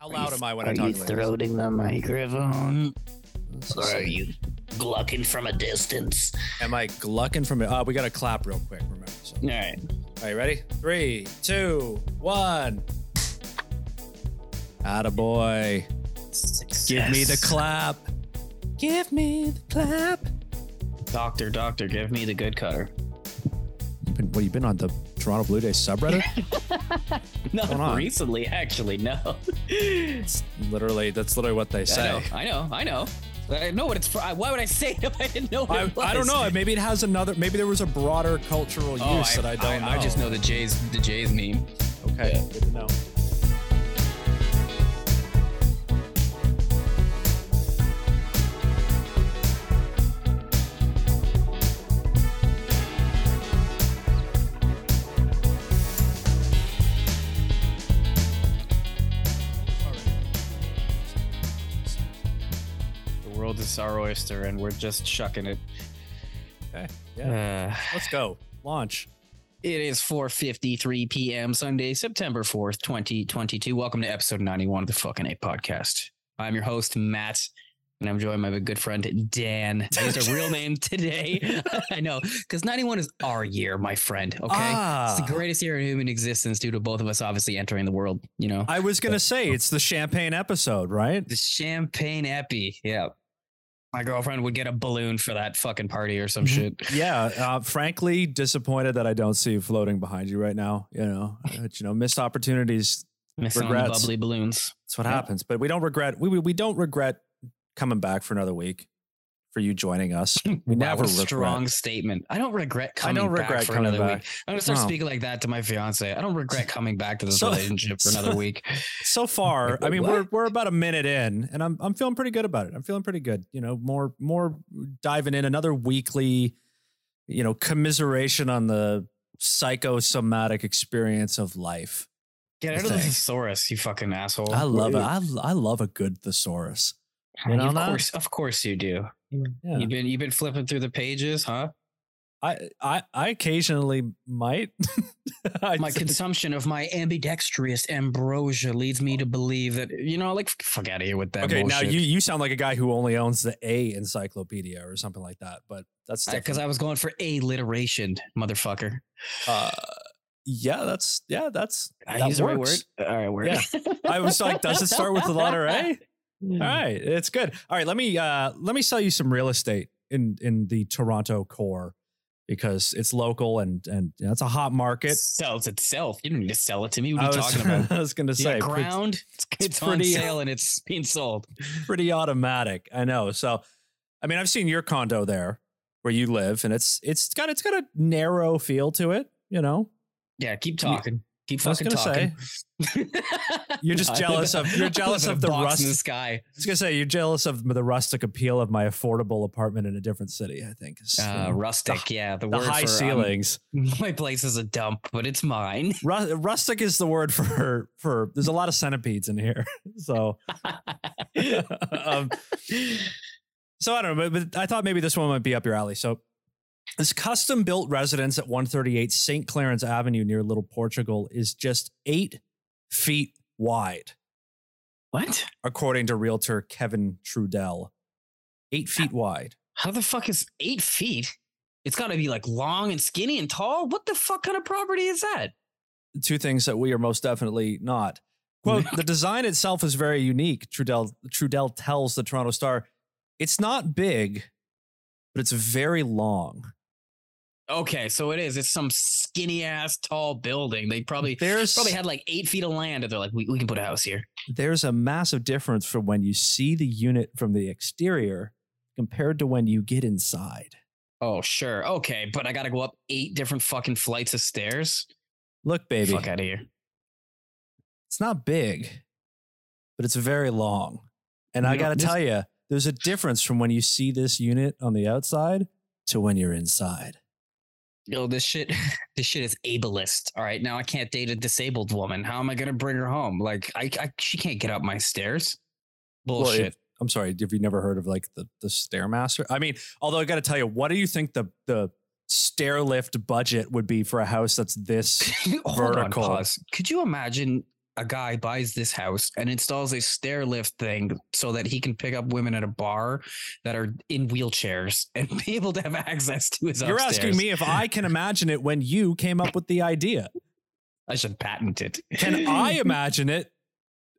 How loud am I when Are I you talk? like this? throating the microphone? This Or is- are you glucking from a distance? Am I glucking from it? Uh, we got to clap real quick. Remember. So. All right. All right, ready? Three, two, one. Attaboy. Give me the clap. Give me the clap. Doctor, doctor, give me the good cutter. You've been, what, you been on the Toronto Blue Jays subreddit? Not recently, actually, no. It's literally, that's literally what they I say. know, I know, I know. I know what it's for. Why would I say it if I didn't know I? I don't know. Maybe it has another. Maybe there was a broader cultural oh, use Oh, that I don't know. I just know the Jays, the Jays meme. Okay, good to know. Our oyster, and we're just shucking it. Okay, yeah. Uh, Let's go. Launch. It is 4:53 p.m. Sunday, September 4th, 2022. Welcome to episode 91 of the fucking A podcast. I'm your host Matt, and I'm joined by my good friend Dan. I used a real name today. I know, because 91 is our year, my friend. Okay, Ah. it's the greatest year in human existence due to both of us obviously entering the world. You know, I was gonna say it's the champagne episode, right? the champagne epi. Yeah, my girlfriend would get a balloon for that fucking party or some shit. Yeah. Uh, frankly, disappointed that I don't see you floating behind you right now. You know, but, you know, missed opportunities. Missing Regrets. bubbly balloons. That's what Yeah. happens. But we don't regret. We we we don't regret coming back for another week. For you joining us, we never a regret. strong statement. I don't regret I coming don't back for another back. week. I'm gonna start No. speaking like that to my fiance. I don't regret coming back to this So- relationship for another week. so far Like, i mean what? we're we're about a minute in and i'm i'm feeling pretty good about it i'm feeling pretty good you know more more diving in another weekly you know commiseration on the psychosomatic experience of life Get out of the thesaurus, you fucking asshole. i love it I, I love a good thesaurus You know of that? course, of course you do. Yeah. You've been you've been flipping through the pages, huh? I, I i occasionally might My consumption of my ambidextrous ambrosia leads me to believe that you know, like fuck out of here with that. okay now you you sound like a guy who only owns the a encyclopedia or something like that but that's because different. I was going for alliteration, motherfucker. uh yeah that's yeah that's I that use the right word. All right, word. Yeah. I was like, does it start with the letter A? All right, it's good. All right, let me uh let me sell you some real estate in in the Toronto core because it's local and and you know, it's a hot market. sells itself. You don't need to sell it to me. What are you was, talking about? I was gonna You say ground. It's, it's, on pretty- sale and it's being sold. pretty automatic. I know. So, I mean, I've seen your condo there where you live, and it's it's got it's got a narrow feel to it. You know, Yeah, keep talking. Keep fucking talking. You're just jealous of- you're jealous of the rust- in the sky. I was gonna say you're jealous of the rustic appeal of my affordable apartment in a different city. I think. Uh, rustic, yeah. The, the word high for, um, ceilings. my place is a dump, but it's mine. Ru- rustic is the word for for. There's a lot of centipedes in here, so um, so I don't know. But, but I thought maybe this one might be up your alley. So this custom built residence at 138 St. Clarens Avenue near Little Portugal is just eight feet wide, what? according to realtor Kevin Trudell. Eight feet wide. How the fuck is eight feet? It's got to be like long and skinny and tall. What the fuck kind of property is that? two things that we are most definitely not. Quote, the design itself is very unique, Trudell, Trudell tells the Toronto Star. It's not big, but it's very long. Okay, so it is. It's some skinny ass tall building. They probably There's probably had like eight feet of land, and they're like, we, we can put a house here. there's a massive difference from when you see the unit from the exterior compared to when you get inside. Oh, sure. Okay, but I got to go up eight different fucking flights of stairs. Look, baby, Fuck out of here. it's not big, but it's very long. And I You know, got to tell you, there's a difference from when you see this unit on the outside to when you're inside. Yo, this shit, this shit is ableist. All right, now I can't date a disabled woman. How am I gonna bring her home? Like, I, I she can't get up my stairs. Well, Bullshit. if- I'm sorry. Have you never heard of like the the stairmaster? I mean, although I got to tell you, what do you think the the stair lift budget would be for a house that's this on, vertical. pause. Could you imagine a guy buys this house and installs a stair lift thing so that he can pick up women at a bar that are in wheelchairs and be able to have access to his You're upstairs. asking me if I can imagine it when you came up with the idea. I should patent it. Can I imagine it?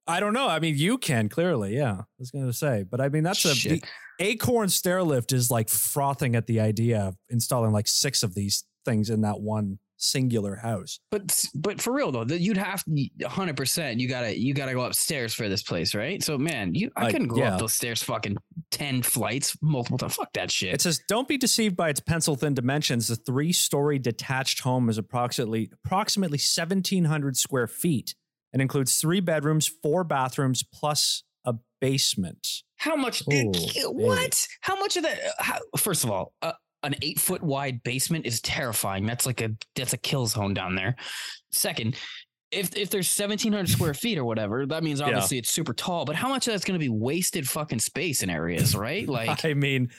I don't know. I mean, you can clearly. Yeah, I was going to say, but I mean, that's a the Acorn stair lift is like frothing at the idea of installing like six of these things in that one singular house. But but for real though, that you'd have hundred percent. You gotta you gotta go upstairs for this place, right? So man, you I Like, couldn't go yeah. up those stairs fucking ten flights multiple times. Fuck that shit. It says, "Don't be deceived by its pencil thin dimensions. The three-story detached home is approximately approximately 1,700 square feet and includes three bedrooms, four bathrooms, plus a basement." How much? Oh, what? How much of that? How, first of all, uh, an eight foot wide basement is terrifying. That's like a that's a kill zone down there. Second, if if there's seventeen hundred square feet or whatever, that means Yeah. obviously it's super tall. But how much of that's going to be wasted fucking space in areas, right? Like, I mean,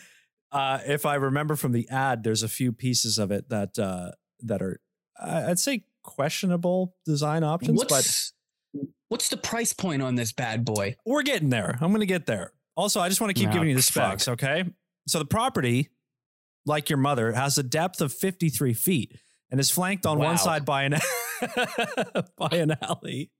uh, if I remember from the ad, there's a few pieces of it that uh, that are, I'd say, questionable design options, but what's what's the price point on this bad boy? we're getting there. I'm going to get there. Also, I just want to keep Oh, giving you the fuck. specs, okay? So the property, like your mother, has a depth of 53 feet and is flanked on Wow. one side by an by an alley.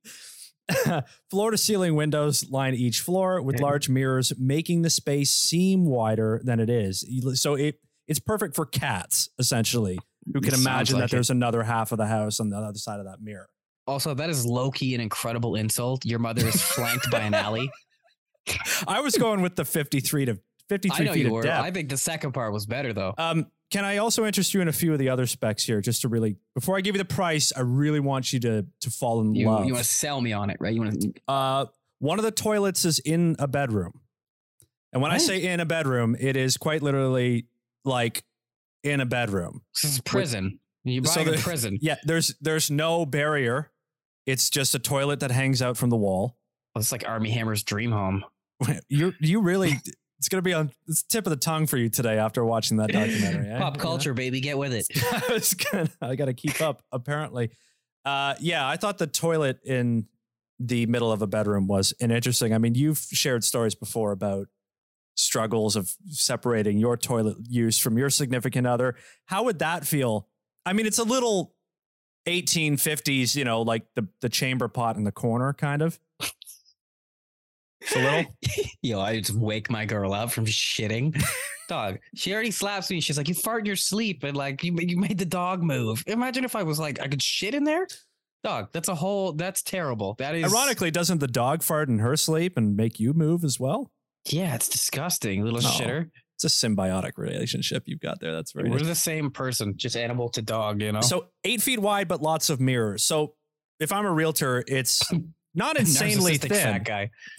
floor to ceiling windows line each floor with large mirrors, making the space seem wider than it is. So it it's perfect for cats, essentially, who can Sounds imagine like that it. there's another half of the house on the other side of that mirror. Also, that is low key an incredible insult. Your mother is flanked by an alley. I was going with the 53 to 53 I know feet you of were. depth. I think the second part was better though. Um, can I also interest you in a few of the other specs here, just to really before I give you the price, I really want you to to fall in You, love. you want to sell me on it, right? You want to uh, one of the toilets is in a bedroom, and when I say in a bedroom, it is quite literally like in a bedroom. This is prison. You're So buying the- prison. Yeah, there's there's no barrier. It's just a toilet that hangs out from the wall. It's like Armie Hammer's dream home. You you really it's gonna be on it's tip of the tongue for you today after watching that documentary. eh? Pop You know? culture, baby, get with it. I was gonna, I got to keep up. Apparently, uh, yeah. I thought the toilet in the middle of a bedroom was an interesting. I mean, you've shared stories before about struggles of separating your toilet use from your significant other. How would that feel? I mean, it's a little 1850s, you know, like the the chamber pot in the corner, kind of. It's a little. Yo, I just wake my girl up from shitting. Dog, she already slaps me. She's like, "You fart in your sleep," and like you, you made the dog move. Imagine if I was like, I could shit in there. Dog, that's a whole. That's terrible. That is Ironically, doesn't the dog fart in her sleep and make you move as well? Yeah, it's disgusting, little No. shitter. It's a symbiotic relationship you've got there. That's very We're nice. the same person, just animal to dog. You know. So eight feet wide, but lots of mirrors. So if I'm a realtor, it's not insanely thin. fat guy.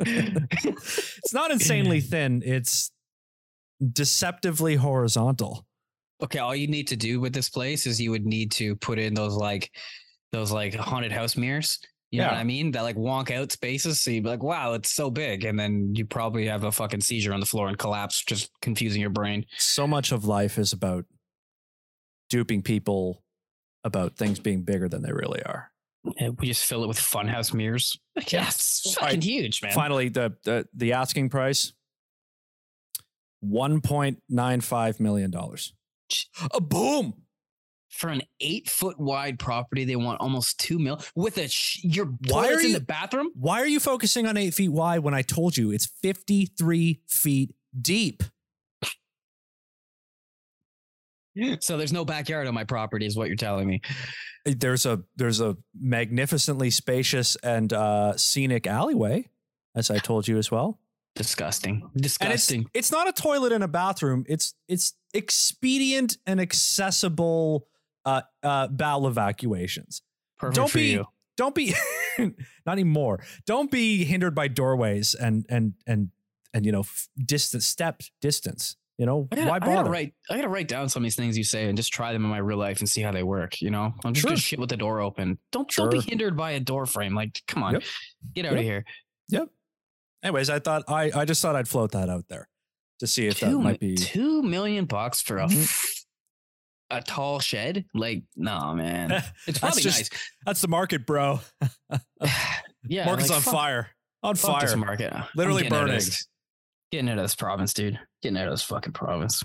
it's not insanely thin. It's deceptively horizontal. Okay, all you need to do with this place is you would need to put in those like those like haunted house mirrors. You know Yeah. what I mean? That like wonk out spaces. So you'd be like, wow, it's so big. And then you probably have a fucking seizure on the floor and collapse, just confusing your brain. So much of life is about duping people about things being bigger than they really are. And we just fill it with funhouse mirrors. Yeah, it's fucking right, huge, man. Finally, the, the the asking price one point nine five million dollars. A boom. For an eight foot wide property, they want almost two mil with a sh- your Why toilets are in the bathroom. Why are you focusing on eight feet wide when I told you it's 53 feet deep? So there's no backyard on my property, is what you're telling me. There's a there's a magnificently spacious and uh, scenic alleyway, as I told you as well. Disgusting. And it's Disgusting. it's not a toilet in a bathroom. It's it's expedient and accessible uh, uh, bowel evacuations. Perfect don't be you. don't be not anymore. Don't be hindered by doorways and and and and you know f- distance step distance. You know I gotta, why I gotta bother? write. I gotta write down some of these things you say and just try them in my real life and see how they work. You know, I'm just Sure. gonna shit with the door open. Don't don't be hindered by a door frame. Like, come on, Yep. get out Yep. of here. Yep. Anyways, I thought I I just thought I'd float that out there to see if that might be two million bucks for a Mhm. f- a tall shed. Like, no, man. It's probably just- That's the market, bro. yeah, Market's like, on fuck- fire. On fire. market. Literally burning. Getting out of this province, dude. Getting out of this fucking province.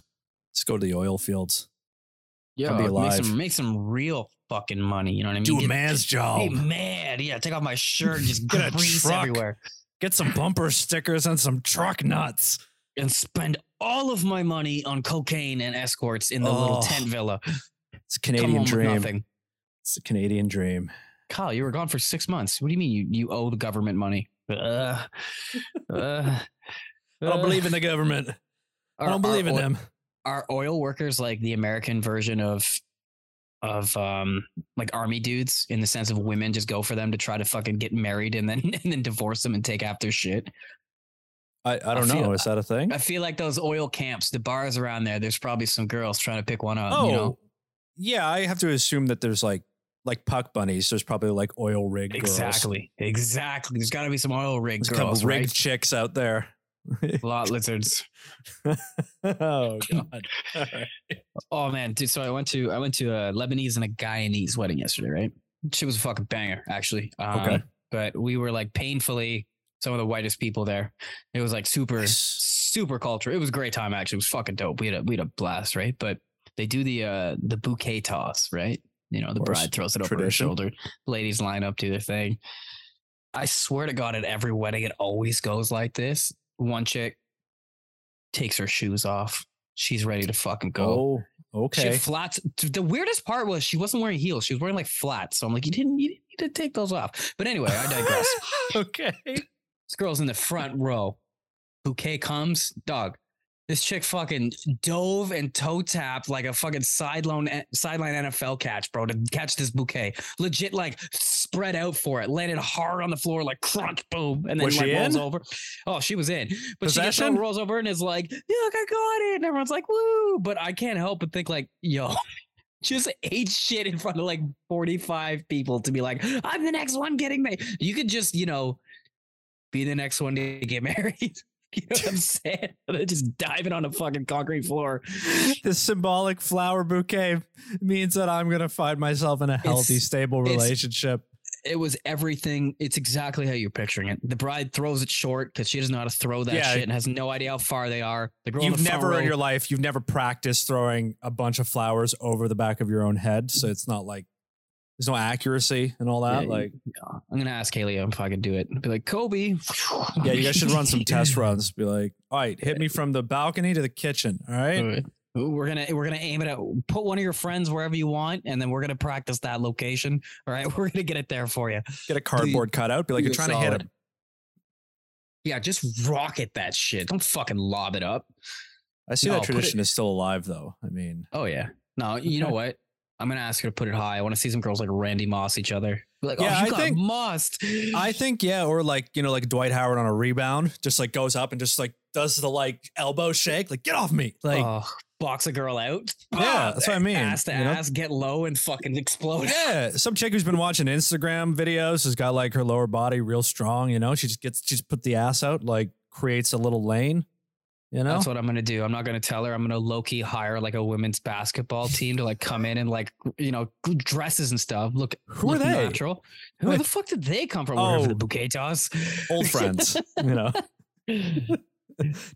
Let's go to the oil fields. Yeah, make some make some real fucking money. You know what I mean? Do a Get- man's job. Hey man, yeah, take off my shirt and just Get a grease truck. everywhere Get some bumper stickers and some truck nuts. and spend all of my money on cocaine and escorts in the little Oh, tent villa. It's a Canadian dream. It's a Canadian dream. Kyle, you were gone for six months. What do you mean you, you owe the government money? Uh, uh, I don't believe in the government. I don't believe in them. Are oil workers like the American version of of um like army dudes in the sense of women just go for them to try to fucking get married and then and then divorce them and take after shit? I, I don't feel- know. Is that a thing? I feel like those oil camps, the bars around there, there's probably some girls trying to pick one up. oh, you know? yeah. I have to assume that there's like like puck bunnies. There's probably like oil rig girls. Exactly. Exactly. There's got to be some oil rig There's a couple girls, rigged right? chicks out there. Lot lizards. oh god. Right. Oh man, dude. So I went to I went to a Lebanese and a Guyanese wedding yesterday, right? She was a fucking banger, actually. Um, Okay. But we were like painfully some of the whitest people there. It was like super, super culture. It was a great time actually. It was fucking dope. We had a we had a blast, right? But they do the uh the bouquet toss, right? You know, the bride throws it over her shoulder. Ladies line up, do their thing. I swear to God, at every wedding, it always goes like this. One chick takes her shoes off. She's ready to fucking go. Oh, okay. She flats. The weirdest part was she wasn't wearing heels. She was wearing like flats. So I'm like, you didn't, you didn't need to take those off. But anyway, I digress. okay. this girl's in the front row. Bouquet comes, dog. This chick fucking dove and toe tapped like a fucking sideline sideline NFL catch, bro, to catch this bouquet. Legit, like spread out for it, landed hard on the floor, like crunch, boom, and then Was like she rolls in? over. Oh, she was in, but she gets rolls over, and is like, "Look, I got it!" And everyone's like, "Woo!" But I can't help but think, like, yo. Just ate shit in front of like 45 people to be like, I'm the next one getting married. You could just, you know, be the next one to get married. You know what I'm saying? They're just diving on a fucking concrete floor. This symbolic flower bouquet means that I'm gonna find myself in a healthy, It's- stable relationship. It was everything. It's exactly how you're picturing it. The bride throws it short because she doesn't know how to throw that Yeah. shit and has no idea how far they are. The girl You've never in your life, you've never practiced throwing a bunch of flowers over the back of your own head, so it's not like there's no accuracy and all that. Yeah, like, I'm gonna ask Haley if I can do it. Be like Kobe. yeah, you guys should run some test runs. Be like, all right, hit me from the balcony to the kitchen. All right. We're gonna we're gonna aim it at put one of your friends wherever you want, and then we're gonna practice that location. All right, we're gonna get it there for you. Get a cardboard cutout. Be like, you're it trying to hit solid. him. Yeah, just rocket that shit. Don't fucking lob it up. I see No, that tradition is still alive, though. I mean, Oh yeah. No, you know what? I'm gonna ask her to put it high. I want to see some girls like Randy Moss each other. Be like, Yeah, oh, you I got think- mossed. I think yeah, or like you know, like Dwight Howard on a rebound, just like goes up and just like does the like elbow shake, like get off me, like oh, box a girl out. Yeah, that's what I mean, Ass to you know? ass, get low and fucking explode. yeah. Some chick who's been watching Instagram videos has got like her lower body real strong. You know, she just gets she's put the ass out, like creates a little lane. You know, That's what I'm gonna do. I'm not gonna tell her. I'm gonna low key hire like a women's basketball team to like come in and like you know dresses and stuff. Look, Who are they? Natural. Where the fuck did they come from? Oh. the bouquet toss. old friends. you know,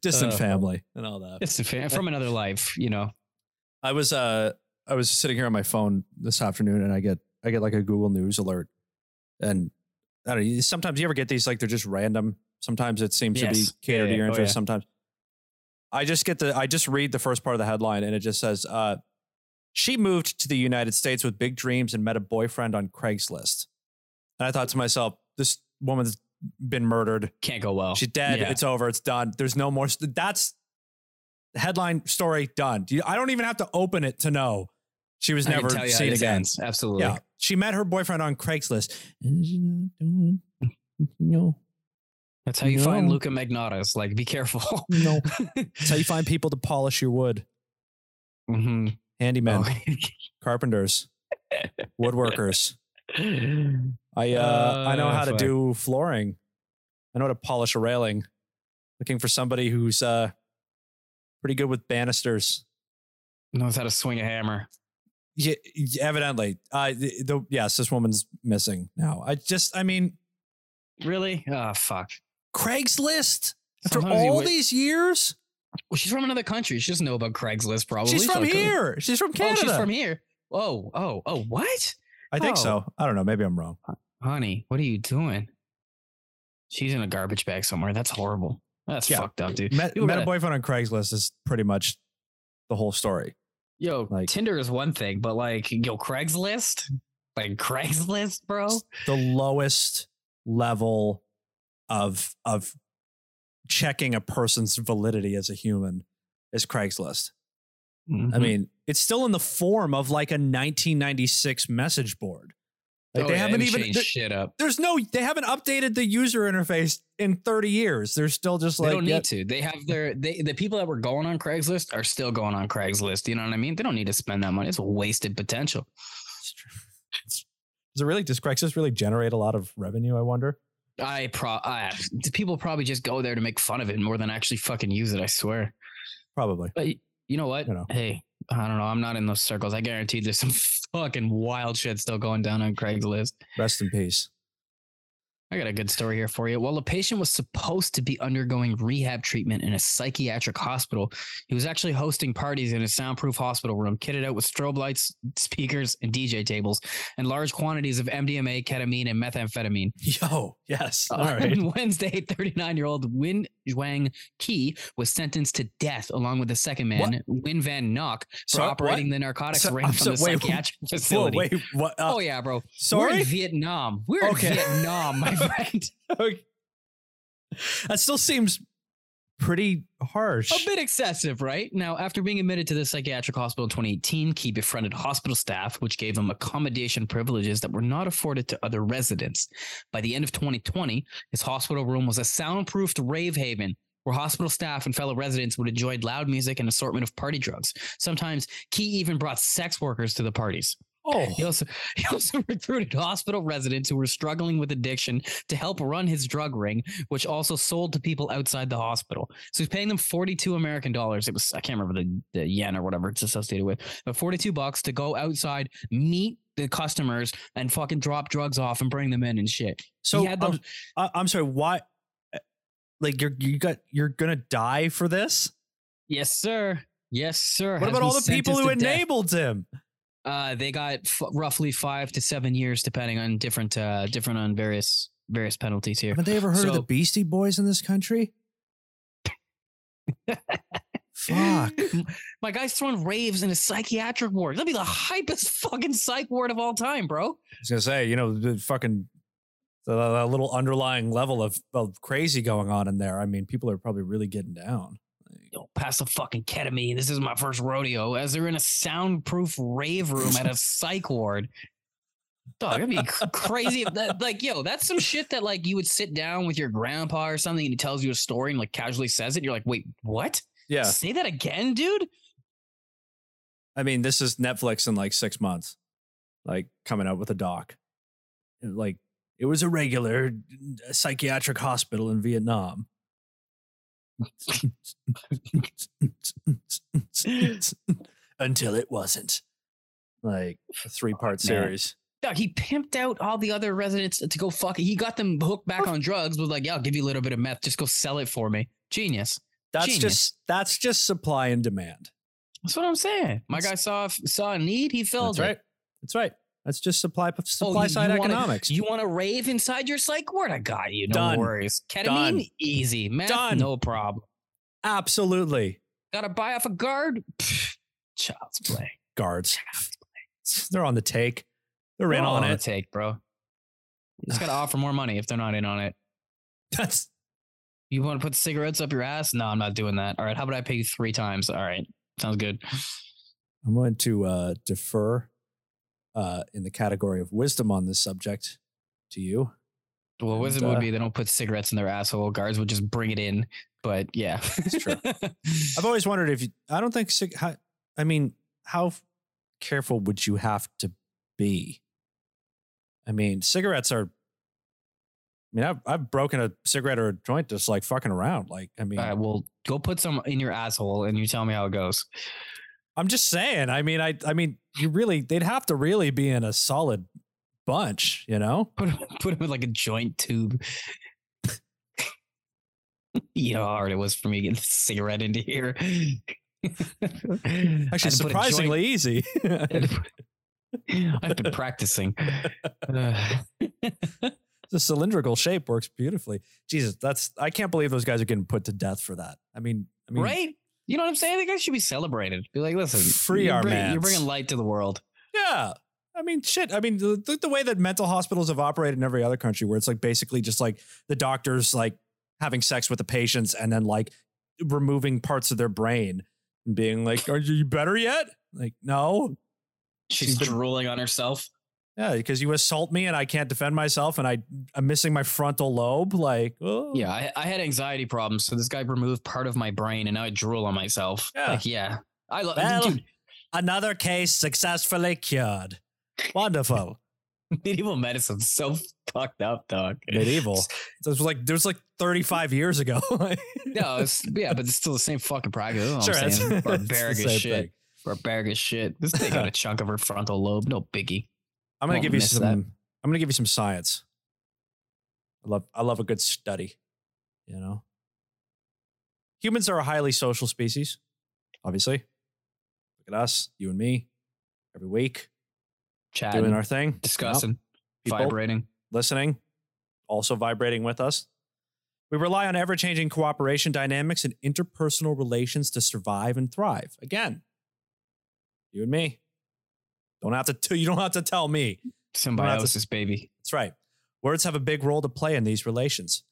distant Uh, family and all that. It's a fan from another life, you know. I was uh I was sitting here on my phone this afternoon and I get I get like a Google News alert. And I don't know, sometimes you ever get these like they're just random. Sometimes it seems to be Yes. catered Yeah, to your yeah. Oh, interest. yeah. Sometimes I just get the I just read the first part of the headline and it just says uh she moved to the United States with big dreams and met a boyfriend on Craigslist. And I thought to myself, this woman's been murdered. Can't go well. She's dead. Yeah. It's over. It's done. There's no more. st- That's headline story done. I don't even have to open it to know she was I can never tell you seen again. ends. Absolutely. Yeah, she met her boyfriend on Craigslist. And she's not doing, no, That's how you find Luka Magnotta's. Like, be careful. no. That's how you find people to polish your wood. hmm Handymen, Oh. carpenters, woodworkers. I uh, I know Uh, how to do flooring. I know how to polish a railing. Looking for somebody who's uh pretty good with banisters. Knows how to swing a hammer. Yeah, evidently. Uh, the, the, yes, this woman's missing now. I just, I mean, Really? Oh fuck. Craigslist Sometimes all these years. Well, she's from another country. She doesn't know about Craigslist. Probably. she's from so here. She's from Oh, Canada. she's from here. Oh, oh, oh. What? I think Oh. so. I don't know. Maybe I'm wrong. Honey, what are you doing? She's in a garbage bag somewhere. That's horrible. That's Yeah. fucked up, dude. Met, met a boyfriend on Craigslist is pretty much the whole story. Yo, Like- Tinder is one thing, but like, yo, Craigslist, like Craigslist, bro. The lowest level of of checking a person's validity as a human is Craigslist. I Mhm. mean, it's still in the form of like a 1996 message board. Like Oh, they yeah, haven't even changed shit up. there's no they haven't updated the user interface in 30 years. They're still just like They don't need to. They have their they the people that were going on Craigslist are still going on Craigslist. You know what I mean? They don't need to spend that money. It's wasted potential. It's Does it really does Craigslist really generate a lot of revenue? I wonder. I pro I, people probably just go there to make fun of it more than actually fucking use it. I swear. Probably. But you know what? You know. Hey, I don't know. I'm not in those circles. I guarantee there's some fucking wild shit still going down on Craigslist. Rest in peace. I got a good story here for you. While a patient was supposed to be undergoing rehab treatment in a psychiatric hospital, he was actually hosting parties in a soundproof hospital room, kitted out with strobe lights, speakers, and DJ tables, and large quantities of MDMA, ketamine, and methamphetamine. Yo, yes. All Uh, right. On Wednesday, 39 year old Win Zhuang Qi was sentenced to death along with the second man, Win Van Nock, for So- operating what? the narcotics So- ring from so- the wait, psychiatric Whoa, facility. wait, what? Uh, oh, yeah, bro. Sorry? We're in Vietnam. We're Okay. in Vietnam, friend. Okay. that still seems pretty harsh. A bit excessive, right? Now, after being admitted to the psychiatric hospital in 2018, Key befriended hospital staff, which gave him accommodation privileges that were not afforded to other residents. By the end of 2020, his hospital room was a soundproofed rave haven where hospital staff and fellow residents would enjoy loud music and assortment of party drugs. Sometimes Key even brought sex workers to the parties. Oh, He also he also recruited hospital residents who were struggling with addiction to help run his drug ring, which also sold to people outside the hospital. So he's paying them 42 American dollars. It was I can't remember the, the yen or whatever it's associated with, but 42 bucks to go outside, meet the customers, and fucking drop drugs off and bring them in and shit. so he had I'm, I- I'm sorry. Why? uh, Like you're you got you're gonna die for this? Yes, sir. Yes, sir. What Has about all the people who to death. enabled him? Uh, they got f- roughly five to seven years, depending on different, uh, different on various various penalties here. Haven't they ever heard of the Beastie Boys in this country? Fuck. My guy's throwing raves in a psychiatric ward. That'd be the hypest fucking psych ward of all time, bro. I was gonna say, you know, the fucking the, the little underlying level of, of crazy going on in there. I mean, people are probably really getting down. Yo, pass the fucking ketamine. This is my first rodeo. As they're in a soundproof rave room at a psych ward. Dog, that'd be crazy. That, like, yo, that's some shit that like you would sit down with your grandpa or something, and he tells you a story and like casually says it. You're like, wait, what? Yeah, Say that again, dude. I mean, this is Netflix in like six months, like coming out with a doc. Like it was a regular uh, psychiatric hospital in Vietnam. Until it wasn't. Like a three part man. series. Dog, he pimped out all the other residents to go fuck. He got them hooked back on drugs. Was like, yeah, I'll give you a little bit of meth. Just go sell it for me. Genius. That's Genius. just that's just supply and demand. That's what I'm saying. My guy saw saw a need, he filled That's it. right. That's right. That's just supply Oh, supply you- side you wanna- economics. You want to rave inside your psych ward? I got you. No Done. worries. Ketamine, Done. easy. Meth, Done. no problem. Absolutely. Got to buy off a guard? Pfft, child's play. Guards. They're on the take. They're in All on the it. take, bro. You just got to offer more money if they're not in on it. That's You want to put cigarettes up your ass? No, I'm not doing that. All right. How about I pay you three times? All right. Sounds good. I'm going to uh, defer uh, in the category of wisdom on this subject to you. Well, And, wisdom uh, would be they don't put cigarettes in their asshole. Guards would just bring it in. But yeah, it's true. I've always wondered if you. I don't think. How, I mean, how careful would you have to be? I mean, cigarettes are. I mean, I've I've broken a cigarette or a joint just like fucking around. Like, I mean, All right, well, go put some in your asshole and you tell me how it goes. I'm just saying. I mean, I I mean, you really they'd have to really be in a solid bunch, you know? Put him, put him in like a joint tube. you know how hard it was for me to get the cigarette into here. Actually, surprisingly easy. I've been practicing. Uh, the cylindrical shape works beautifully. Jesus, that's I can't believe those guys are getting put to death for that. I mean, I mean, right? You know what I'm saying? The guys should be celebrated. Be like, listen, free our bring- man. You're bringing light to the world. Yeah. I mean, shit. I mean, the, the, the way that mental hospitals have operated in every other country, where it's like basically just like the doctors like having sex with the patients and then like removing parts of their brain and being like, "Are you better yet?" Like, no. She's She's been- drooling on herself. Yeah, because you assault me and I can't defend myself and I I'm missing my frontal lobe. Like, oh. Yeah, I, I had anxiety problems, so this guy removed part of my brain, and now I drool on myself. Yeah. Like, yeah, I love. Well, another case successfully cured. Wonderful. medieval medicine so fucked up, dog. Medieval. It was like there was like 35 years ago. No, it's, yeah, but it's still the same fucking practice. That's Sure, I'm saying. Barbaric as shit. thing. Barbaric as shit. This thing got a chunk of her frontal lobe. No biggie. I'm gonna Won't give you some. that. I'm gonna give you some science. I love. I love a good study. You know, humans are a highly social species. Obviously, look at us, you and me, every week Chatting, doing our thing, discussing, People. vibrating. listening, also vibrating with us. We rely on ever-changing cooperation dynamics and interpersonal relations to survive and thrive. Again, you and me. Don't have to. T- you don't have to tell me. have to- Symbiosis, baby. That's right. Words have a big role to play in these relations.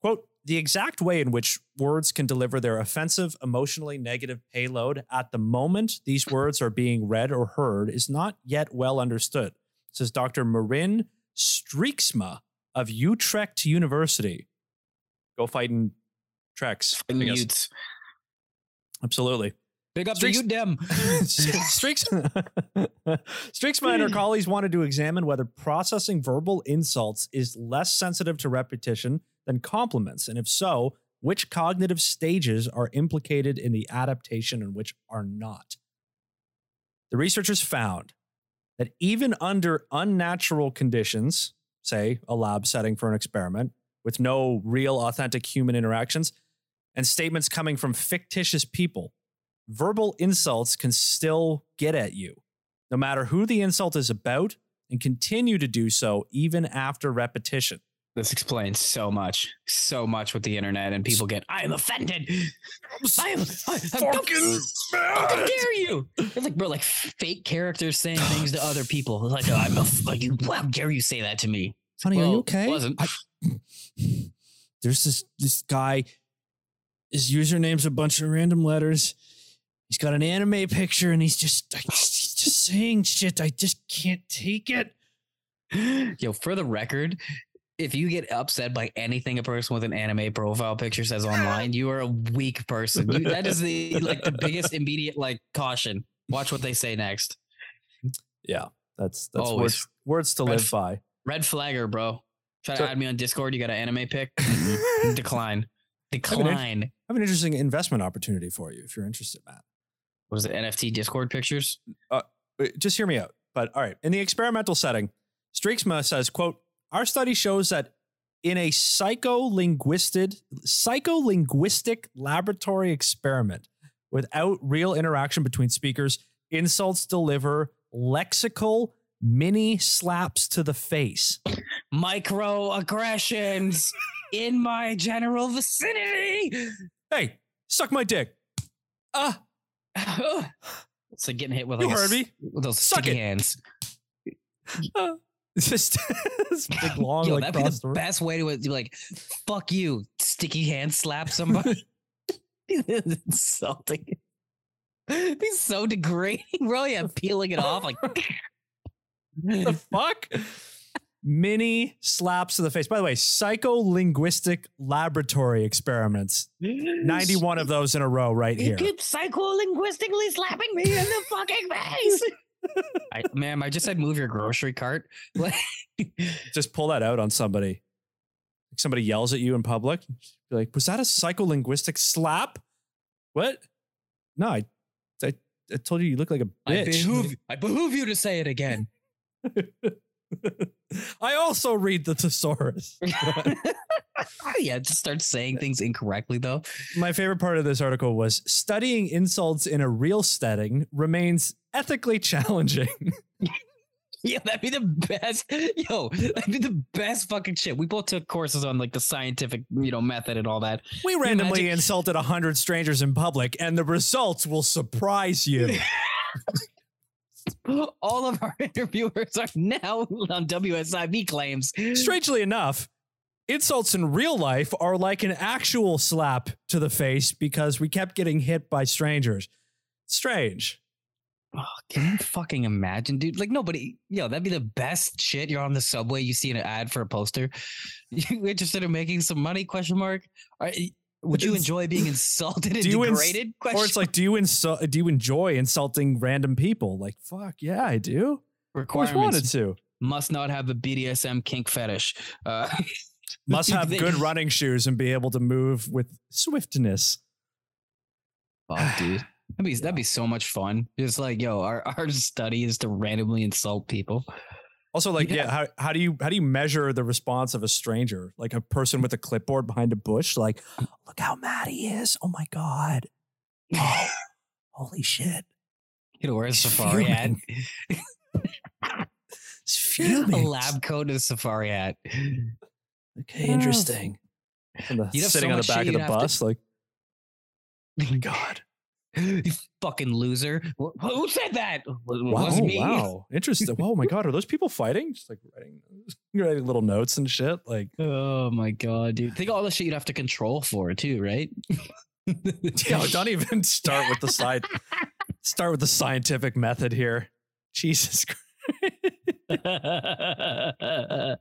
Quote, the exact way in which words can deliver their offensive, emotionally negative payload at the moment these words are being read or heard is not yet well understood, says Dr. Marin Streeksma of Utrecht University. Go fighting Trex. In I the guess. Utes. Absolutely. Big up Streaks- to you, Streaksma and her colleagues wanted to examine whether processing verbal insults is less sensitive to repetition than compliments, and if so, which cognitive stages are implicated in the adaptation and which are not. The researchers found that even under unnatural conditions, say a lab setting for an experiment, with no real authentic human interactions, and statements coming from fictitious people, verbal insults can still get at you, no matter who the insult is about, and continue to do so even after repetition. This explains so much, so much with the internet, and people get, I am offended. I am, I, I'm Fucking How dare you? It's like, bro, like fake characters saying things to other people. Like, I'm a, like, you, how dare you say that to me? Honey, are you okay? wasn't. There's this this guy. His username's a bunch of random letters. He's got an anime picture, and he's just he's just saying shit. I just can't take it. Yo, for the record, if you get upset by anything a person with an anime profile picture says online, you are a weak person. You, that is the like the biggest immediate like caution. Watch what they say next. Yeah, that's that's Always. words words to Red live by. Red flagger, bro. Try So- to add me on Discord. You got an anime pic? Decline. Decline. I Decline. have an interesting investment opportunity for you if you're interested, Matt. What is it? NFT Discord pictures? Uh, just hear me out. But all right, in the experimental setting, Streaksma says, "quote Our study shows that in a psycholinguistic psycholinguistic laboratory experiment without real interaction between speakers, insults deliver lexical mini slaps to the face." Microaggressions in my general vicinity. Hey, suck my dick. Ah, it's like getting hit with like a heard me. with those Suck sticky it. hands. Ah. Just this big long Yo, like that'd be the best way to do like, fuck you, sticky hand slap somebody. It's insulting. Be so degrading, bro. Yeah, peeling it off like. the fuck? Mini slaps to the face. By the way, psycholinguistic laboratory experiments. 91 of those in a row right You here. keep psycholinguistically slapping me in the fucking face. I, ma'am, I just said move your grocery cart. Just pull that out on somebody. Like somebody yells at you in public. Be like, was that a psycholinguistic slap? What? No, I, I I told you you look like a I bitch. behoove, I behoove you to say it again. I also read the thesaurus. Oh, yeah, just start saying things incorrectly though. My favorite part of this article was studying insults in a real setting remains ethically challenging. Yeah, that'd be the best. Yo, that'd be the best fucking shit. We both took courses on like the scientific, you know, method and all that. We randomly imagine- insulted a hundred strangers in public, and the results will surprise you. All of our interviewers are now on WSIB claims. Strangely enough, insults in real life are like an actual slap to the face because we kept getting hit by strangers. Strange. Oh, can you fucking imagine, dude? Like nobody, yo, that'd be the best shit. You're on the subway, you see an ad for a poster. You interested in making some money? Question mark. Are, would you enjoy being insulted and Do you ins- degraded? question Or it's like, do you insult? Do you enjoy insulting random people? Like, fuck yeah, I do. Always wanted requirements to. must not have a BDSM kink fetish. Uh, Must have good running shoes and be able to move with swiftness. Fuck, dude. That'd be that'd be so much fun. Just like, yo, our, our study is to randomly insult people. Also, like, yeah, Yeah. how, how do you how do you measure the response of a stranger, like a person with a clipboard behind a bush? Like, look how mad he is! Oh my god! Oh, holy shit! You know, wear a safari hat. A lab coat and a safari hat. Okay, oh. interesting. And the- You'd sitting so on the back of the you'd to- bus, like, oh my god! you fucking loser. Who said that? Wow, wow, interesting. oh my god, are those people fighting? Just like writing, writing little notes and shit. Like, Oh my god, dude. Think all the shit you'd have to control for too, right? don't even start with the side. start with the scientific method here. Jesus Christ. I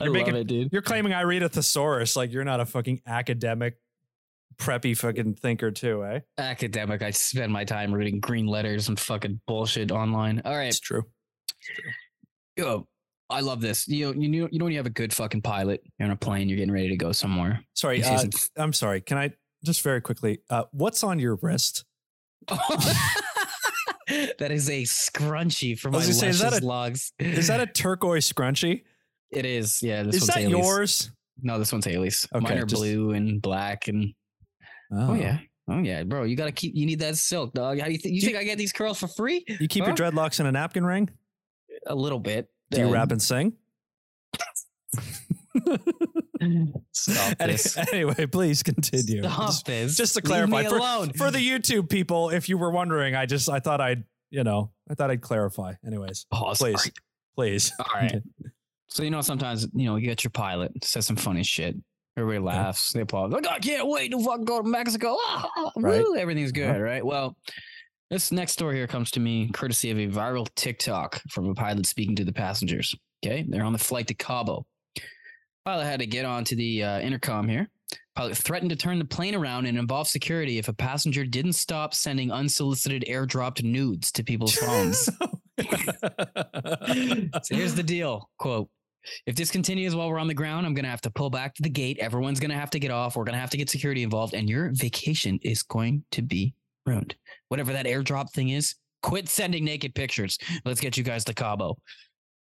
love making- it, dude. You're claiming I read a thesaurus like you're not a fucking academic, preppy fucking thinker too, eh? Academic. I spend my time reading green letters and fucking bullshit online. All right. It's true. Yo, I love this. You know, you know, you know when you have a good fucking pilot, you're on a plane, you're getting ready to go somewhere. Sorry, uh, I'm sorry. Can I just very quickly? Uh, what's on your wrist? that is a scrunchie for I my was say, is that a- logs. Is that a turquoise scrunchie? It is. Yeah. This Is that Haley's. yours? No, this one's Haley's. Mine are just- blue and black and Oh, oh. yeah. Oh yeah, bro. You gotta keep. You need that silk, dog. How do you think? You Do- think I get these curls for free? You keep Huh? your dreadlocks in a napkin ring? A little bit. Do you rap and sing? Stop this. Anyway, please continue. Stop Just, this. just to clarify, me for, alone. for the YouTube people, if you were wondering, I just I thought I'd you know I thought I'd clarify. Anyways, Pause. please, please. All right. So you know, sometimes you know you get your pilot says some funny shit. Everybody laughs. They applaud. Like, I can't wait to fucking go to Mexico. Ah, Right. woo, everything's good, Uh-huh. right? Well, this next story here comes to me courtesy of a viral TikTok from a pilot speaking to the passengers. Okay, they're on the flight to Cabo. Pilot had to get onto the uh, intercom here. Pilot threatened to turn the plane around and involve security if a passenger didn't stop sending unsolicited airdropped nudes to people's phones. so here's the deal quote if this continues while we're on the ground i'm going to have to pull back to the gate. Everyone's going to have to get off. We're going to have to get security involved and your vacation is going to be ruined. Whatever that airdrop thing is quit sending naked pictures. Let's get you guys to cabo.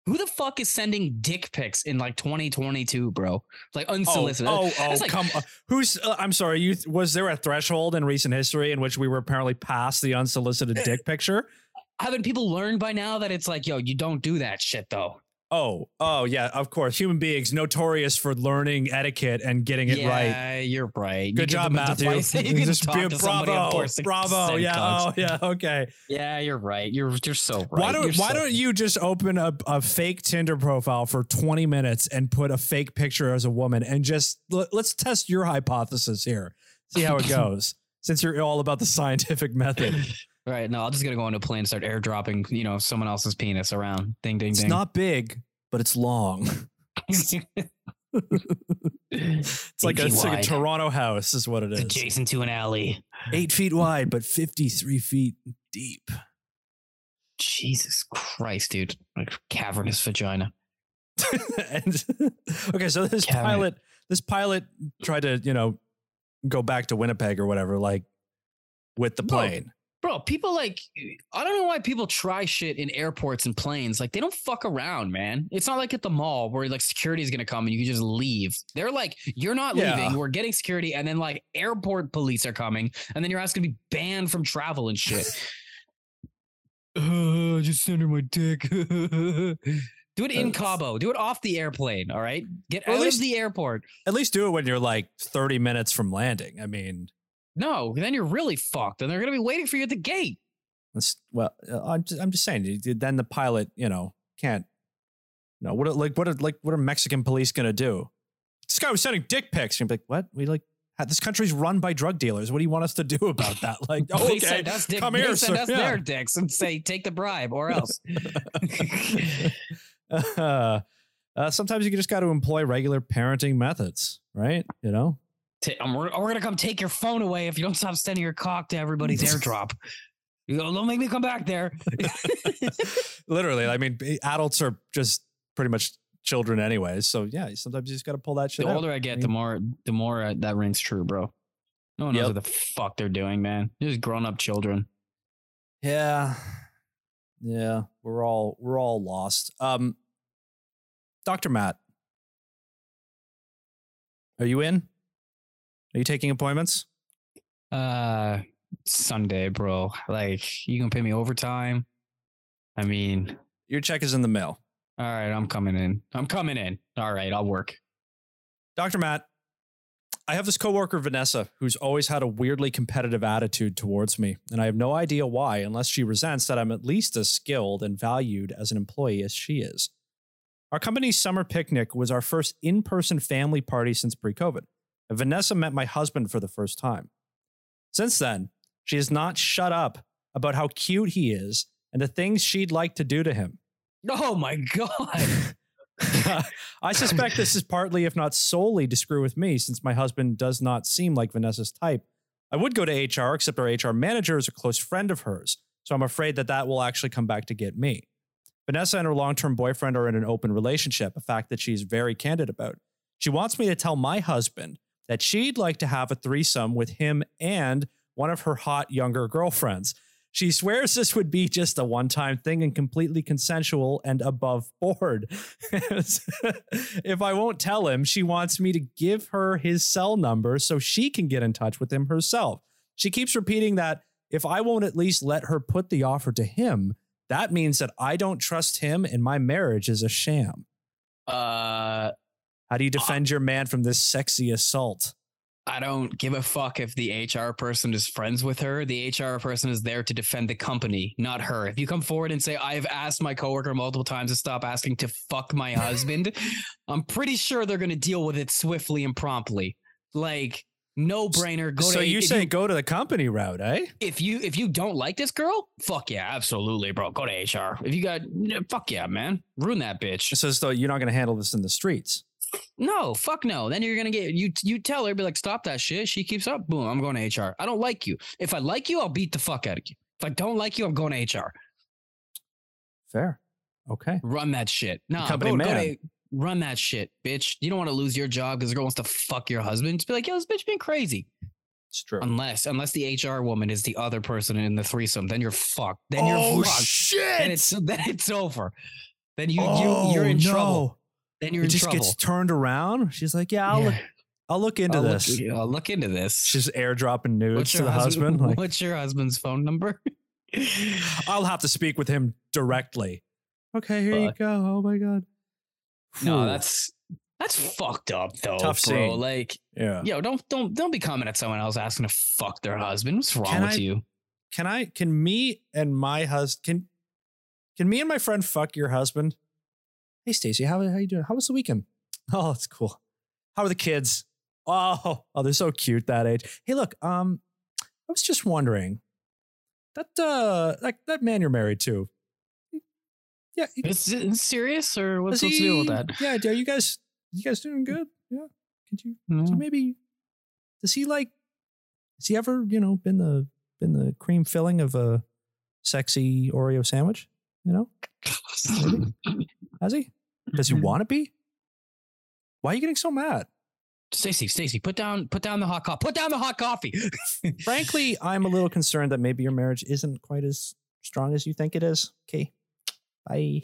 Who the fuck is sending dick pics in like 2022 bro? Like Oh, unsolicited. oh, oh, That's like- come on. Who's, uh, I'm sorry, you, was there a threshold in recent history in which we were apparently past the unsolicited dick picture? haven't people learned by now that it's like yo you don't do that shit though Oh, oh, yeah, of course. Human beings notorious for learning etiquette and getting it right. yeah you're right Good give job, Matthew. you can Just talk be- to bravo, bravo. Yeah, oh, yeah, okay. Yeah, you're right. You're you're so right. Why don't You're Why so- don't you just open a, a fake Tinder profile for 20 minutes and put a fake picture as a woman and just let, let's test your hypothesis here. See how it goes. Since you're all about the scientific method, Right. No, I'm just gonna go on a plane and start airdropping, you know, someone else's penis around. Ding ding it's ding. It's not big, but it's long. It's like a, it's like a. Toronto house, is what it is. adjacent to an alley. Eight feet wide, but 53 feet deep. Jesus Christ, dude. Like cavernous vagina. and okay, so this Cabinet. pilot, this pilot tried to, you know, go back to Winnipeg or whatever, like with the plane. Bro, people like I don't know why people try shit in airports and planes. Like they don't fuck around, man. It's not like at the mall where like security is gonna come and you can just leave. They're like, you're not Yeah. leaving. We're getting security, and then like airport police are coming, and then your ass gonna be banned from travel and shit. uh, just send her my dick. Do it in Cabo. Do it off the airplane. All right. Get out least- of the airport. At least do it when you're like 30 minutes from landing. I mean, No, then you're really fucked, and they're gonna be waiting for you at the gate. that's well. uh, I'm just, I'm just saying. Then the pilot, you know, can't. You know what? are- Like what? Are, like what are Mexican police gonna do? This guy was sending dick pics. You're like, what? We like. This country's run by drug dealers. What do you want us to do about that? Like, oh, okay, send us, dick, come here, send sir. us Yeah. their dicks and say, take the bribe or else. uh, uh, sometimes you just got to employ regular parenting methods, right? You know, Ta- um, we're, we're gonna come take your phone away if you don't stop sending your cock to everybody's airdrop. You go, don't make me come back there. literally. I mean, adults are just pretty much children, anyways. So yeah, sometimes you just got to pull that shit the out. older I get, the more the more uh, that rings true, bro. No one knows what the fuck they're doing, man. They're just grown up children. Yeah, yeah, we're all we're all lost. Um, Doctor Matt, are you in? Are you taking appointments? Uh, Sunday, bro. Like you can pay me overtime. I mean, Your check is in the mail. all right, I'm coming in. I'm coming in. All right, I'll work. Dr. Matt, I have this coworker, Vanessa, who's always had a weirdly competitive attitude towards me, and I have no idea why, unless she resents that I'm at least as skilled and valued as an employee as she is. Our company's summer picnic was our first in person family party since pre COVID, and Vanessa met my husband for the first time. Since then, she has not shut up about how cute he is and the things she'd like to do to him. Oh my god. I suspect this is partly, if not solely, to screw with me, since my husband does not seem like Vanessa's type. I would go to HR, except our HR manager is a close friend of hers, so I'm afraid that that will actually come back to get me. Vanessa and her long term boyfriend are in an open relationship, a fact that she's very candid about. She wants me to tell my husband that she'd like to have a threesome with him and one of her hot younger girlfriends. She swears this would be just a one time thing and completely consensual and above board. if I won't tell him, she wants me to give her his cell number so she can get in touch with him herself. She keeps repeating that if I won't at least let her put the offer to him, that means that I don't trust him and my marriage is a sham. Uh, How do you defend your man from this sexy assault? I don't give a fuck if the HR person is friends with her. The HR person is there to defend the company, not her. If you come forward and say, I've asked my coworker multiple times to stop asking to fuck my husband, I'm pretty sure they're going to deal with it swiftly and promptly. Like, no brainer. Go so to you say go to the company route, eh? if you if you don't like this girl, fuck yeah, absolutely, bro. Go to HR. If you got fuck yeah, man, ruin that bitch. So though you're not going to handle this in the streets. No, fuck no. Then you're gonna get you. You tell her, be like, stop that shit. She keeps up. Boom, I'm going to HR. I don't like you. If I like you, I'll beat the fuck out of you. If I don't like you, I'm going to HR. Fair. Okay. Run that shit. Nah, company go, go man. to, run that shit, bitch. You don't want to lose your job because the girl wants to fuck your husband. Just be like, yo, this bitch being crazy. It's true. Unless, unless the HR woman is the other person in the threesome, then you're fucked. Then oh, you're fucked. shit. Then it's then it's over. Then you oh, you you're oh, in no. trouble. Then you're It in just trouble. gets turned around. She's like, yeah, I'll Yeah. look. I'll look into I'll this. Look, I'll look into this. She's airdropping nudes What's to the husband. Like, What's your husband's phone number? I'll have to speak with him directly. Okay, here you go. Oh my god. no, that's that's fucked up though, Tough bro. scene. Like, yeah. yo, don't don't don't be coming at someone else asking to fuck their husband. What's wrong Can with I- you? Can I? Can me and my husband? Can Can me and my friend fuck your husband? Hey, Stacy, how how you doing? How was the weekend? Oh, it's cool. How are the kids? Oh, oh, they're so cute that age. Hey, look, um, I was just wondering that uh, that that man you're married to. Yeah, he- Is it serious or what's Does what's the deal with that? Yeah, are you guys you guys doing good? Yeah. Could you, No. could you maybe does he like has he ever, you know, been the been the cream filling of a sexy Oreo sandwich? You know? Has he? Does he mm-hmm. want to be? Why are you getting so mad? Stacy, Stacy, put down, put down the hot coffee. Put down the hot coffee. Frankly, I'm a little concerned that maybe your marriage isn't quite as strong as you think it is. Okay. Bye.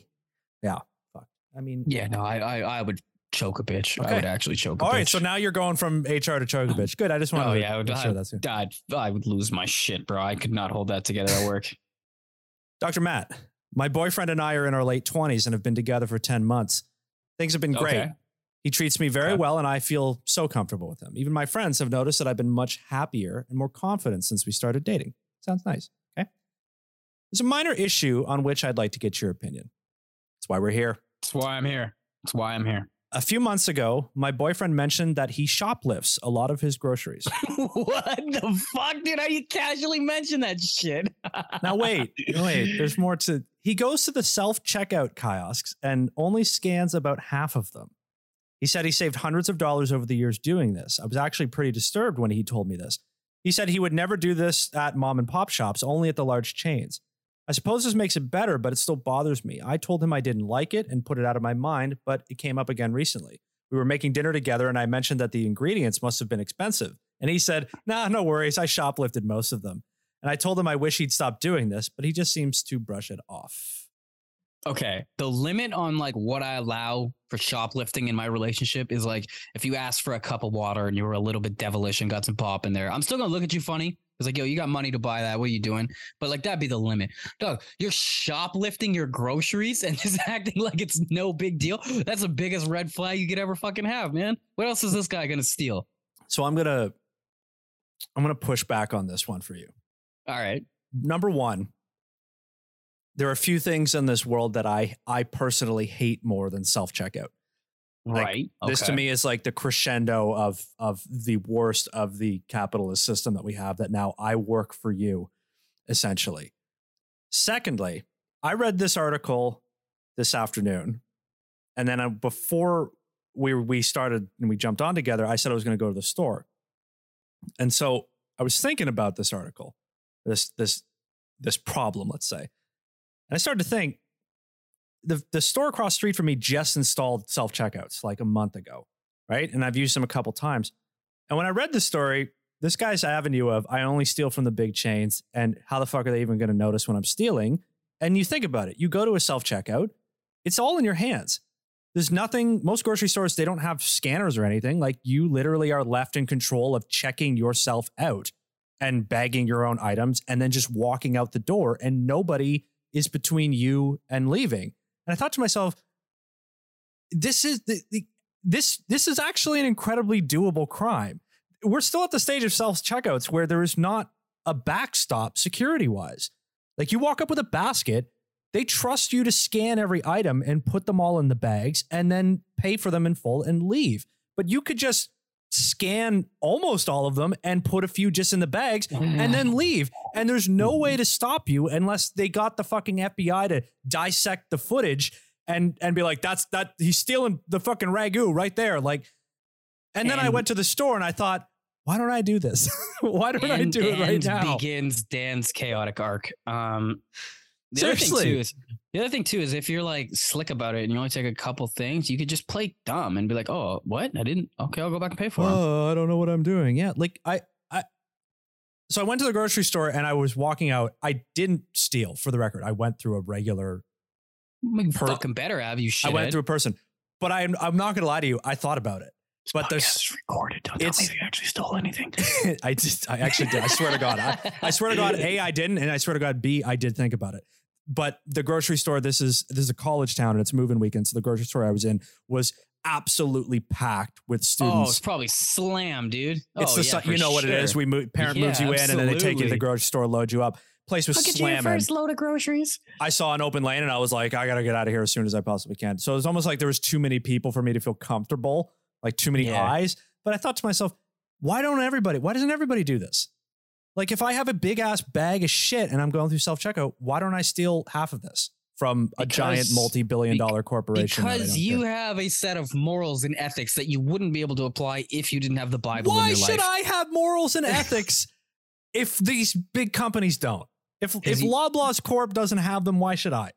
Yeah. Fuck. I mean, yeah, no, I, I, I would choke a bitch. I would actually choke a All right. So now you're going from HR to choke a bitch. Good. I just wanted Oh, to yeah, I would- make sure that's it. God, I would lose my shit, bro. I could not hold that together at work. Dr. Matt, my boyfriend and I are in our late 20s and have been together for 10 months. Things have been great. Okay. He treats me very Okay. well, and I feel so comfortable with him. Even my friends have noticed that I've been much happier and more confident since we started dating. Sounds nice. Okay. There's a minor issue on which I'd like to get your opinion. That's why we're here. That's why I'm here. That's why I'm here. A few months ago, my boyfriend mentioned that he shoplifts a lot of his groceries. what the fuck, dude? How you casually mention that shit? Now, wait, wait, there's more to. He goes to the self checkout kiosks and only scans about half of them. He said he saved hundreds of dollars over the years doing this. I was actually pretty disturbed when he told me this. He said he would never do this at mom and pop shops, only at the large chains. I suppose this makes it better, but it still bothers me. I told him I didn't like it and put it out of my mind, but it came up again recently. We were making dinner together and I mentioned that the ingredients must have been expensive. And he said, Nah, no worries. I shoplifted most of them. And I told him I wish he'd stop doing this, but he just seems to brush it off. Okay. The limit on like what I allow for shoplifting in my relationship is like if you ask for a cup of water and you were a little bit devilish and got some pop in there, I'm still gonna look at you funny. It's like, yo, you got money to buy that. What are you doing? But like that'd be the limit. Dog, you're shoplifting your groceries and just acting like it's no big deal. That's the biggest red flag you could ever fucking have, man. What else is this guy gonna steal? So I'm gonna I'm gonna push back on this one for you. All right. Number one, there are a few things in this world that I I personally hate more than self-checkout. Like, right. This to me is like the crescendo of of the worst of the capitalist system that we have that now I work for you, essentially. Secondly, I read this article this afternoon, and then uh, before we we started and we jumped on together, I said I was going to go to the store, and so I was thinking about this article, this this this problem, let's say, and I started to think the the store across the street from me just installed self checkouts like a month ago, right? And I've used them a couple times. And when I read the story, this guy's avenue of I only steal from the big chains, and how the fuck are they even going to notice when I'm stealing? And you think about it, you go to a self checkout, it's all in your hands. There's nothing. Most grocery stores they don't have scanners or anything. Like you literally are left in control of checking yourself out and bagging your own items, and then just walking out the door, and nobody is between you and leaving. And I thought to myself, this is the, the this this is actually an incredibly doable crime. We're still at the stage of self checkouts where there is not a backstop security wise. Like you walk up with a basket, they trust you to scan every item and put them all in the bags and then pay for them in full and leave. But you could just scan almost all of them and put a few just in the bags and then leave. And there's no way to stop you unless they got the fucking FBI to dissect the footage and and be like, that's that he's stealing the fucking ragu right there. Like, and then I went to the store and I thought, why don't I do this? why don't I do it right now? begins Dan's chaotic arc. Um, the other thing Seriously. too is the other thing too is if you're like slick about it and you only take a couple things, you could just play dumb and be like, "Oh, what? I didn't. Okay, I'll go back and pay for them." Oh, I don't know what I'm doing. Yeah, like I, I. So I went to the grocery store and I was walking out. I didn't steal, for the record. I went through a regular. per- fucking better have you shit. I went through a person, but I'm I'm not gonna lie to you. I thought about it. but oh, there's- is recorded. Don't it's- tell me you actually stole anything. I just, I actually did. I swear to God. I, I swear to God, A, I didn't. And I swear to God, B, I did think about it. But the grocery store, this is, this is a college town and it's moving weekend. So the grocery store I was in was absolutely packed with oh, students. oh, it's probably slam, dude. it's oh, the, yeah, si- you know what it is. We move, parent Yeah, moves you in and then they take you to the grocery store, load you up. Place was I'll get you slamming. first load of groceries. I saw an open lane and I was like, I gotta get out of here as soon as I possibly can. So it's almost like there was too many people for me to feel comfortable, like too many Yeah. eyes. But I thought to myself, why don't everybody? Why doesn't everybody do this? Like if I have a big ass bag of shit and I'm going through self checkout, why don't I steal half of this from a giant multi billion dollar corporation? Because you care? have a set of morals and ethics that you wouldn't be able to apply if you didn't have the Bible in why should life. I have morals and ethics if these big companies don't? If if you- Loblaws Corp doesn't have them, why should I?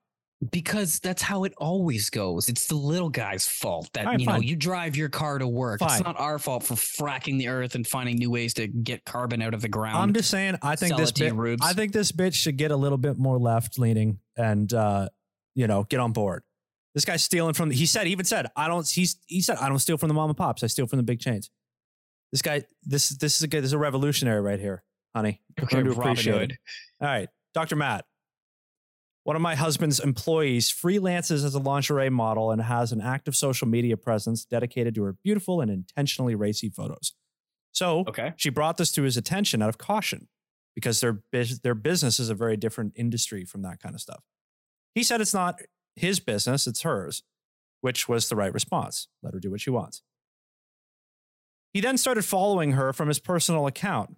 Because that's how it always goes. It's the little guy's fault that right, you know fine. you drive your car to work. Fine. It's not our fault for fracking the earth and finding new ways to get carbon out of the ground. I'm just saying. I think this it bit, I think this bitch should get a little bit more left leaning and uh, you know get on board. This guy's stealing from. He said. He even said, "I don't." He's he said, "I don't steal from the mom and pops. I steal from the big chains." This guy. This this is a good. This is a revolutionary right here, honey. okay, Robin appreciate Hood. it. All right, Dr. Matt. One of my husband's employees freelances as a lingerie model and has an active social media presence dedicated to her beautiful and intentionally racy photos. So Okay. she brought this to his attention out of caution because their their business is a very different industry from that kind of stuff. He said it's not his business, it's hers, which was the right response. Let her do what she wants. He then started following her from his personal account.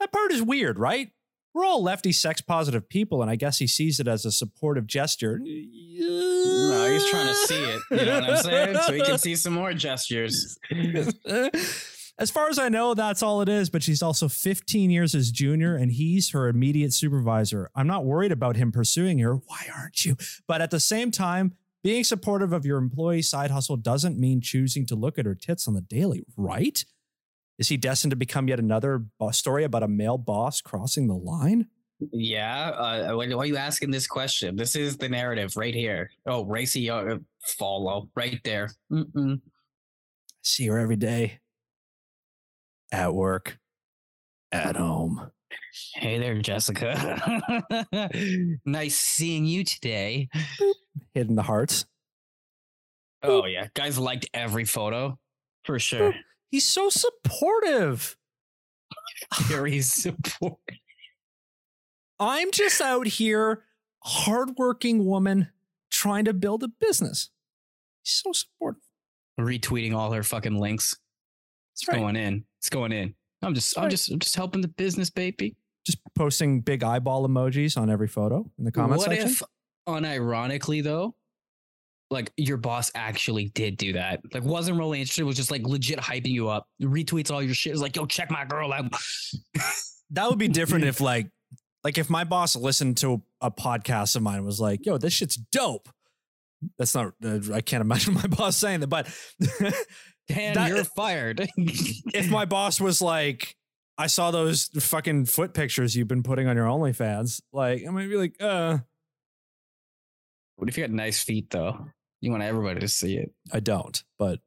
That part is weird, right? We're all lefty sex positive people, and I guess he sees it as a supportive gesture. No, he's trying to see it. You know what I'm saying? So he can see some more gestures. as far as I know, that's all it is. But she's also 15 years his junior, and he's her immediate supervisor. I'm not worried about him pursuing her. Why aren't you? But at the same time, being supportive of your employee side hustle doesn't mean choosing to look at her tits on the daily, right? Is he destined to become yet another story about a male boss crossing the line? Yeah. Uh, why, why are you asking this question? This is the narrative right here. Oh, racy uh, follow right there. Mm-mm. See her every day at work, at home. Hey there, Jessica. nice seeing you today. Hitting the hearts. Oh yeah, guys liked every photo for sure. He's so supportive. Very supportive. I'm just out here, hardworking woman, trying to build a business. He's so supportive. Retweeting all her fucking links. It's right. going in. It's going in. I'm just, I'm right. just, I'm just helping the business, baby. Just posting big eyeball emojis on every photo in the comment what section. if, unironically though, like your boss actually did do that? Like, wasn't really interested. Was just like legit hyping you up. Retweets all your shit. Is like, yo, check my girl out. that would be different if like like if my boss listened to a podcast of mine and was like, "Yo, this shit's dope." That's not. Uh, I can't imagine my boss saying that, but Dan, That- you're fired. if my boss was like, "I saw those fucking foot pictures you've been putting on your OnlyFans," like I might be like, "Uh, what if you got nice feet though? You want everybody to see it. I don't." But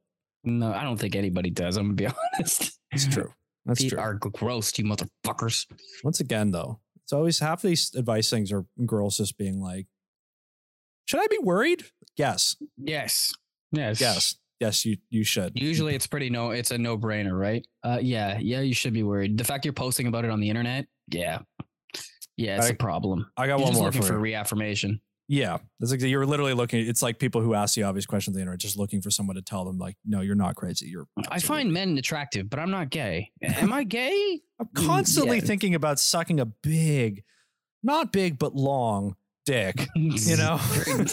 No, I don't think anybody does. I'm gonna be honest. it's true. That's Feet true. are gross, you motherfuckers. Once again, though, it's always half these advice things are girls just being like, "Should I be worried?" Yes, Yes. Yes. yes, yes. You you should. Usually it's pretty no it's a no brainer, right? Uh yeah, yeah, you should be worried. The fact you're posting about it on the internet, yeah. Yeah, it's a problem. I got You're one more looking for for reaffirmation. Yeah, it's like you're literally looking. It's like people who ask the obvious questions on the internet, just looking for someone to tell them, like, "No, you're not crazy. You're." I find men attractive, but I'm not gay. Am I gay? I'm mm, constantly yeah. thinking about sucking a big, not big but long dick. You know, very,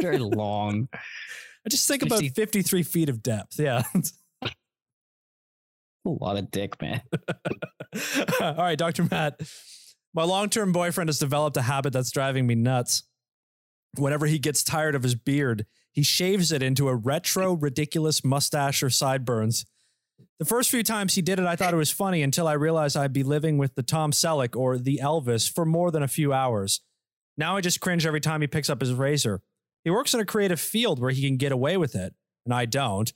very long. I just think about 53 feet of depth. Yeah. A lot of dick, man. All right, Dr. Matt. My long term boyfriend has developed a habit that's driving me nuts. Whenever he gets tired of his beard, he shaves it into a retro, ridiculous mustache or sideburns. The first few times he did it, I thought it was funny until I realized I'd be living with the Tom Selleck or the Elvis for more than a few hours. Now I just cringe every time he picks up his razor. He works in a creative field where he can get away with it, and I don't.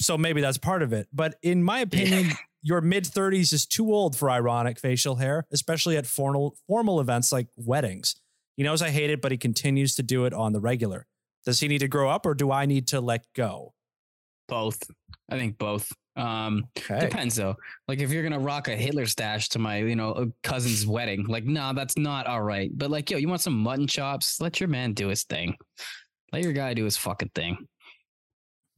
So maybe that's part of it. But in my opinion, your mid 30s is too old for ironic facial hair, especially at formal formal events like weddings. He knows I hate it, but he continues to do it on the regular. Does he need to grow up or do I need to let go? Both. I think both. Um Okay. Depends though. Like if you're gonna rock a Hitler stash to my, you know, cousin's wedding, like nah, that's not all right. But like, yo, you want some mutton chops? Let your man do his thing. Let your guy do his fucking thing,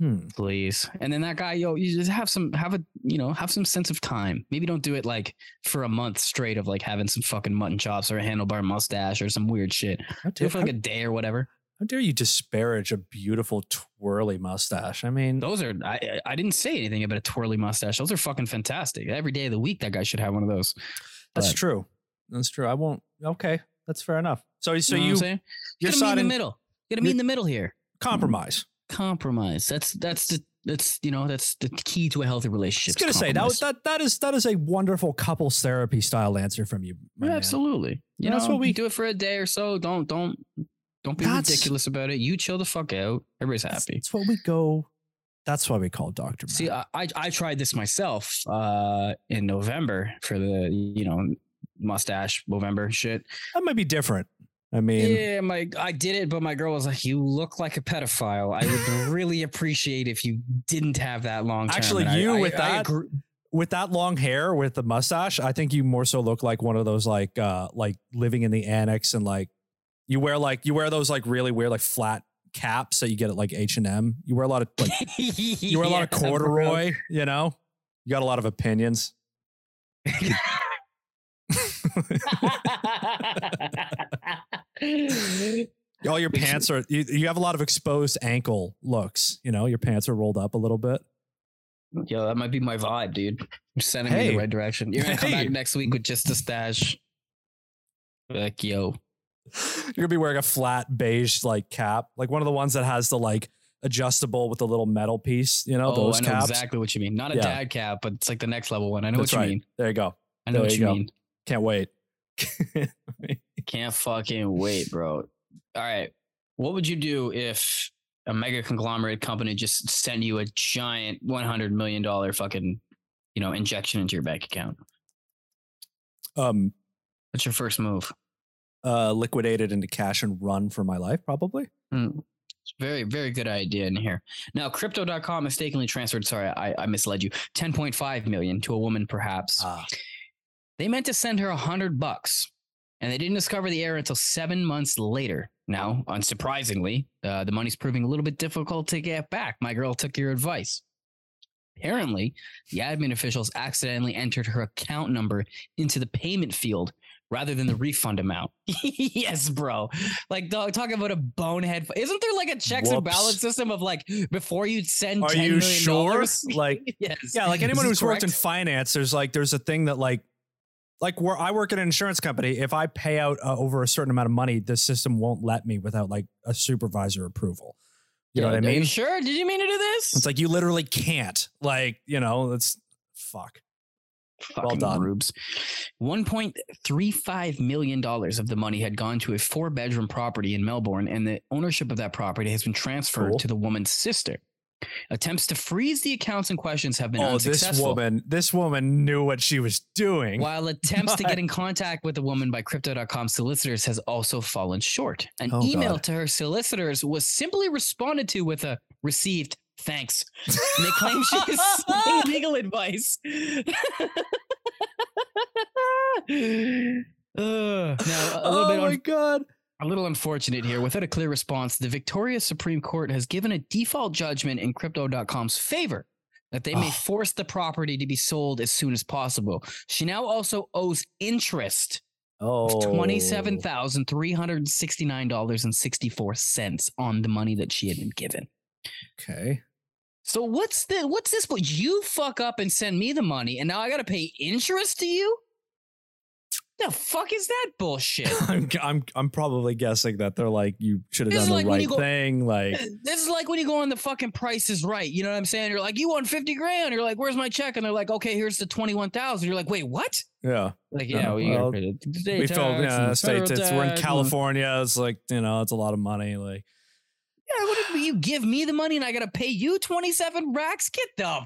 Hmm. please. And then that guy, yo, you just have some, have a, you know, have some sense of time. Maybe don't do it like for a month straight of like having some fucking mutton chops or a handlebar mustache or some weird shit. How Do dare, it for like a day or whatever. how dare you disparage a beautiful twirly mustache? I mean, Those are I I- didn't say anything about a twirly mustache. Those are fucking fantastic. Every day of the week, that guy should have one of those. that's but- true. That's true. I won't. Okay. That's fair enough. So, so You know you, you're in the middle. You gotta meet in the middle here. Compromise. Compromise. That's that's the that's you know that's the key to a healthy relationship. I was gonna say that, was- that that is that is a wonderful couples therapy style answer from you. man. absolutely. You That's know, what we- do it for a day or so. Don't don't don't be That's- ridiculous about it. You chill the fuck out. Everybody's That's, happy. that's what we go. That's why we call Doctor. See, I, I I tried this myself uh in November for the you know mustache November shit. that might be different. I mean, yeah, my I did it, but my girl was like, "You look like a pedophile. I would really appreciate if you didn't have that long." term." Actually, And you I- with I that- agree- with that long hair with the mustache, I think you more so look like one of those like uh like living in the annex and like you wear like you wear those like really weird like flat caps that you get at like H and M. You wear a lot of like you wear a lot of Yeah, corduroy. You know, you got a lot of opinions. All your pants are you, you have a lot of exposed ankle looks. You know, your pants are rolled up a little bit. Yo, that might be my vibe, dude. You're sending me in the right direction. You're gonna come Hey. back next week with just a stash. Like, yo, You're gonna be wearing a flat beige like cap, like one of the ones that has the like adjustable with the little metal piece. You know, oh, those I know caps. exactly what you mean. Not a Yeah. dad cap, but it's like the next level one. I know That's what you right. mean. There you go. I know There what you you go. mean. Can't wait. Can't fucking wait, bro. All right. What would you do if a mega conglomerate company just sent you a giant $100 million fucking, you know, injection into your bank account? um, What's your first move? uh, liquidate it into cash and run for my life, probably. Hmm. Very, very good idea in here. Now, crypto.com mistakenly transferred, sorry, I, I misled you, 10.5 million to a woman, perhaps. Ah, They meant to send her a hundred bucks, and they didn't discover the error until seven months later. Now, unsurprisingly, uh, the money's proving a little bit difficult to get back. My girl took your advice. Apparently, the admin officials accidentally entered her account number into the payment field rather than the refund amount. yes, bro. Like, dog, talking about a bonehead. Isn't there like a checks and Whoops. balance system of like before you send? Are $10 you million sure? Like, yes. yeah, like anyone who's worked in finance, there's like there's a thing that like like where I work at an insurance company. If I pay out uh, over a certain amount of money, the system won't let me without like a supervisor approval. You know what I mean? sure? Did you mean to do this? It's like you literally can't. Like you know, it's fuck. Fucking done. rubes. $1.35 million of the money had gone to a four bedroom property in Melbourne, and the ownership of that property has been transferred Cool. to the woman's sister. Attempts to freeze the accounts and questions have been Oh, this unsuccessful. woman, this woman knew what she was doing. While attempts to get in contact with the woman by crypto.com solicitors has also fallen short. An Oh, email God. to her solicitors was simply responded to with a received thanks. And they claim she is seeking legal advice. Uh, now, a little oh bit my god. A little unfortunate here. Without a clear response, the Victoria Supreme Court has given a default judgment in crypto.com's favor that they may Oh. force the property to be sold as soon as possible. She now also owes interest Oh, of $27,369.64 on the money that she had been given. Okay. So what's the what's this? You fuck up and send me the money, and now I gotta pay interest to you? The fuck is that bullshit? I'm, I'm I'm probably guessing that they're like you should have done the like right you go- thing. Like this is like when you go on the fucking Price is Right. You know what I'm saying? You're like, you won fifty grand. You're like, where's my check? And they're like, okay, here's the twenty one thousand. You're like, wait, what? yeah, Like, Yeah, uh, well, you well, the state we tax felt yeah the states. federal It's we're in tax California. It's like you know it's a lot of money. Like Yeah, what if you give me the money and I gotta pay you twenty seven racks? Get the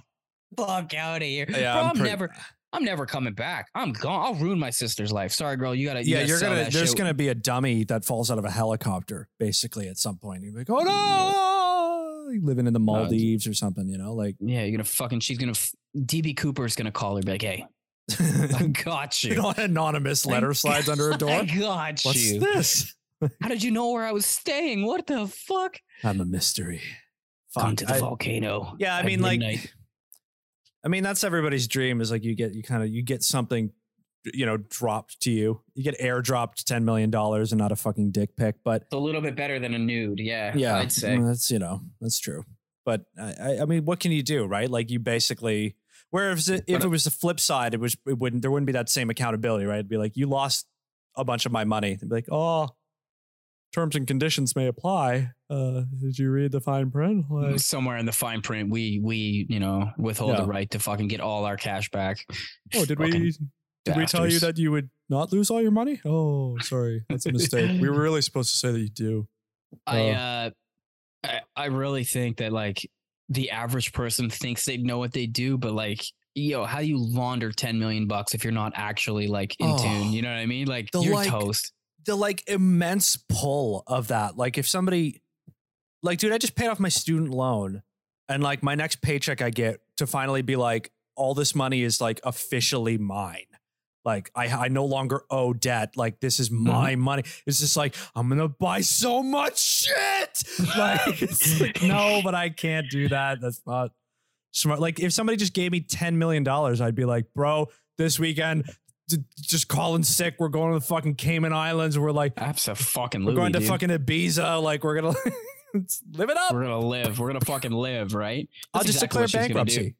fuck out of here, yeah, Bro, I'm I'm pretty- never. I'm never coming back. I'm gone. I'll ruin my sister's life. Sorry, girl. You gotta. You yeah, gotta you're gonna. There's shit. gonna be a dummy that falls out of a helicopter, basically at some point. You're like, oh no, You're living in the Maldives or something. You know, like Yeah, you're gonna fucking. She's gonna. DB Cooper's gonna call her. Be like, hey, I got you. know, an anonymous letter slides under a door. I got What's you. this? How did you know where I was staying? What the fuck? I'm a mystery. Come Fuck, to the I- volcano. Yeah, I mean, like. I mean, that's everybody's dream is like you get you kind of you get something, you know, dropped to you. You get airdropped ten million dollars and not a fucking dick pic. But it's a little bit better than a nude. Yeah, yeah, I'd say. mm, that's you know that's true. But I, I- I mean, what can you do, right? Like you basically. Whereas it, if it was the flip side, it was it wouldn't there wouldn't be that same accountability, right? It'd be like you lost a bunch of my money. It'd be like, oh, terms and conditions may apply. Uh, did you read the fine print? Like, Somewhere in the fine print, we we you know withhold Yeah. the right to fucking get all our cash back. oh, did we did we tell you that you would not lose all your money? Oh, sorry, that's a mistake. we were really supposed to say that you do. I Oh. uh, I, I really think that like the average person thinks they know what they do, but like, yo, how do you launder ten million bucks if you're not actually like in Oh. tune? You know what I mean? Like you're like, toast. The like immense pull of that. Like if somebody like dude, I just paid off my student loan and like my next paycheck I get to finally be like all this money is like officially mine. Like I I no longer owe debt. Like this is mm-hmm. my money. It's just like I'm gonna buy so much shit. Like, like no, but I can't do that. That's not smart. Like if somebody just gave me ten million dollars, I'd be like, bro, this weekend, just calling sick. We're going to the fucking Cayman Islands. We're like, Absolutely. we're going to dude. fucking Ibiza. Like we're gonna live it up. We're gonna live. We're gonna fucking live, right? I'll just exactly declare bankruptcy.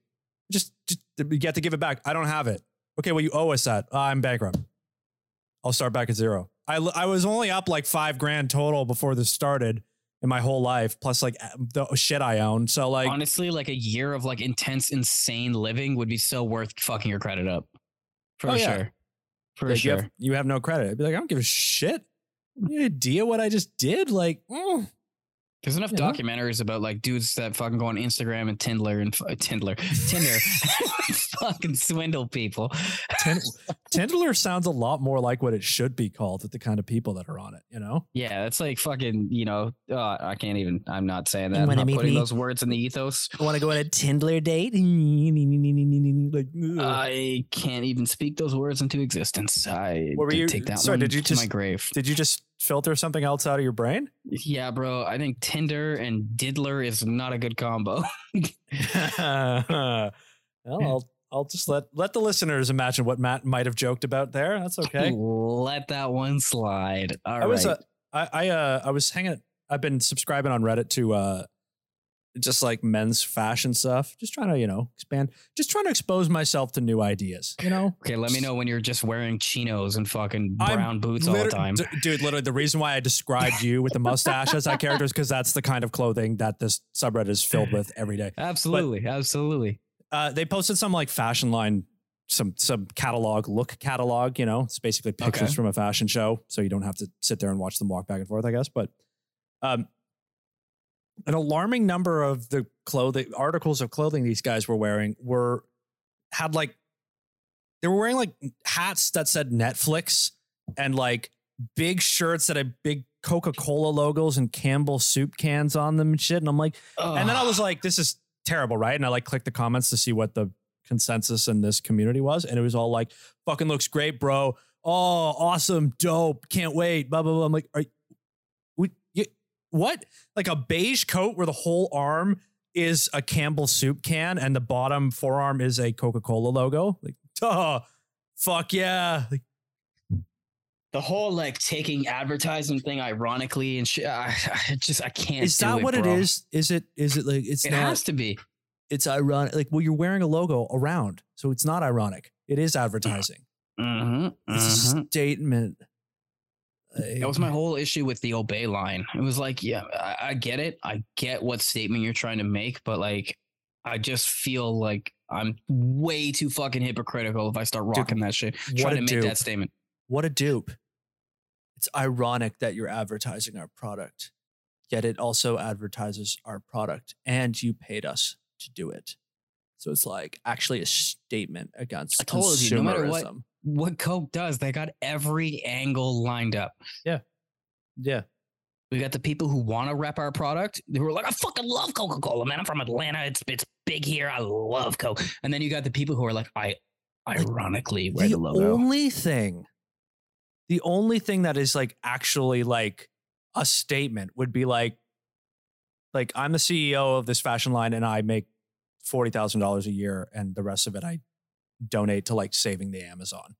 Just, just you get to give it back. I don't have it. Okay, well you owe us that. Uh, I'm bankrupt. I'll start back at zero. I I was only up like five grand total before this started in my whole life, plus like the shit I own. So like, Honestly, like a year of like intense, insane living would be so worth fucking your credit up. For Oh, yeah. Sure. For like, you, sure. have, you have no credit. I'd be like, I don't give a shit. Any idea what I just did? Like, mm. There's enough Yeah. documentaries about like dudes that fucking go on Instagram and Tindler and uh, Tindler, Tinder, fucking swindle people. Tin- Tindler sounds a lot more like what it should be called with the kind of people that are on it. You know? Yeah, it's like fucking, you know, uh, I can't even, I'm not saying that. I'm not putting me? those words in the ethos. Want to go on a Tindler date? Like, ugh. I can't even speak those words into existence. I What were you- take that sorry, one did you to my just- grave. Did you just filter something else out of your brain? Yeah, bro. I think Tinder and Diddler is not a good combo. well, I'll I'll just let let the listeners imagine what Matt might have joked about there. That's okay. Let that one slide. All right. I was uh, I I uh I was hanging. I've been subscribing on Reddit to uh just like men's fashion stuff. Just trying to you know expand. Just trying to expose myself to new ideas. You know. okay, let me know when you're just wearing chinos and fucking I'm brown boots all the time. D- dude, literally, the reason why I described you with the mustache as that character is because that's the kind of clothing that this subreddit is filled with every day. Absolutely, absolutely. Uh, they posted some like fashion line, some some catalog, look catalog. You know, it's basically pictures Okay. from a fashion show, so you don't have to sit there and watch them walk back and forth. I guess, but um, an alarming number of the clothing articles of clothing these guys were wearing were had like they were wearing like hats that said Netflix and like big shirts that had big Coca Cola logos and Campbell soup cans on them and shit. And I'm like, and then I was like, this is terrible, right? And I like clicked the comments to see what the consensus in this community was. And it was all like, fucking looks great, bro. Oh, awesome, dope. Can't wait. Blah, blah, blah. I'm like, are you, what? Like a beige coat where the whole arm is a Campbell soup can and the bottom forearm is a Coca Cola logo? Like, duh. Fuck yeah. Like, the whole like taking advertising thing ironically and shit. I, I just I can't. is that it, what it bro. is? Is it, is it like, it's It not, has to be. it's ironic. Like, well, you're wearing a logo around. So it's not ironic. It is advertising. Mm-hmm, It's a statement. That was my whole issue with the obey line. It was like, yeah, I, I get it. I get what statement you're trying to make, but like, I just feel like I'm way too fucking hypocritical if I start Dude, rocking that shit, trying to make dupe. that statement. What a dupe. It's ironic that you're advertising our product, yet it also advertises our product and you paid us to do it. So it's like actually a statement against I told you, no matter what-. What Coke does, they got every angle lined up. Yeah. Yeah. We got the people who want to rep our product. Who are like, I fucking love Coca Cola, man. I'm from Atlanta. It's it's big here. I love Coke. And then you got the people who are like, I ironically wear the, the logo. only thing, the only thing that is like actually like a statement would be like, like I'm the CEO of this fashion line and I make forty thousand dollars a year, and the rest of it I donate to like saving the Amazon,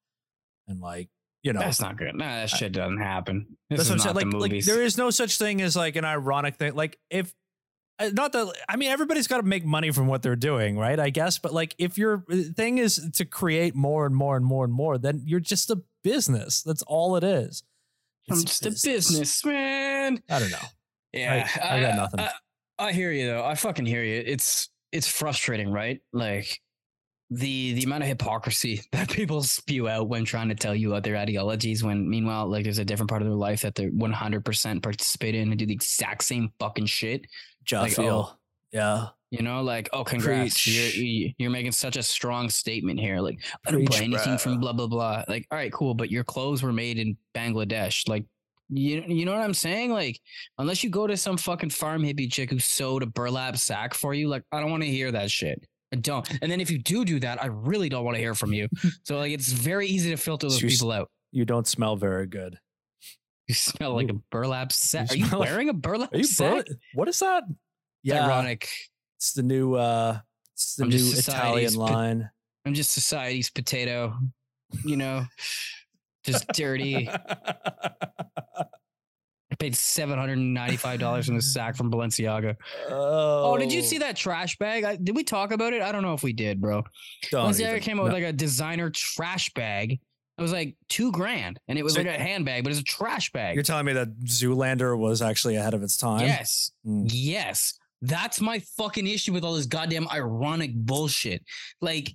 and like you know. That's not good. Nah, that shit doesn't happen. This That's is what I'm not saying. the Like, like there is no such thing as like an ironic thing. Like if uh, not that I mean everybody's got to make money from what they're doing, right? I guess, but like if your uh, thing is to create more and more and more and more, then you're just a business. That's all it is. I'm It's just a business. businessman. I don't know. Yeah, I got nothing. I, I hear you though. I fucking hear you. It's it's frustrating, right? Like the the amount of hypocrisy that people spew out when trying to tell you about their ideologies when meanwhile like there's a different part of their life that they're 100% participate in and do the exact same fucking shit Like, Jaffiel. oh. yeah. You know like oh congrats Preach. you're you- you're making such a strong statement here like i don't buy anything from blah blah blah like all right cool but your clothes were made in bangladesh like you, you know what i'm saying like unless you go to some fucking farm hippie chick who sewed a burlap sack for you like i don't want to hear that shit I don't. And then if you do do that, I really don't want to hear from you. so like it's very easy to filter those you people out. You don't smell very good. You smell like a burlap sack. Are you smell like- wearing a burlap Are you sack? bro- What is that? Yeah. ironic. It's the new uh it's the I'm new Italian line. I'm just society's potato, you know, just dirty. I paid seven hundred and ninety-five dollars in a sack from Balenciaga. oh, Oh, did you see that trash bag? I, did we talk about it? I don't know if we did, bro. Don't Balenciaga even- came out no. with like a designer trash bag. It was like two grand, and it was So- like a handbag, but it's a trash bag. You're telling me that Zoolander was actually ahead of its time? Yes, Mm. yes. That's my fucking issue with all this goddamn ironic bullshit. Like,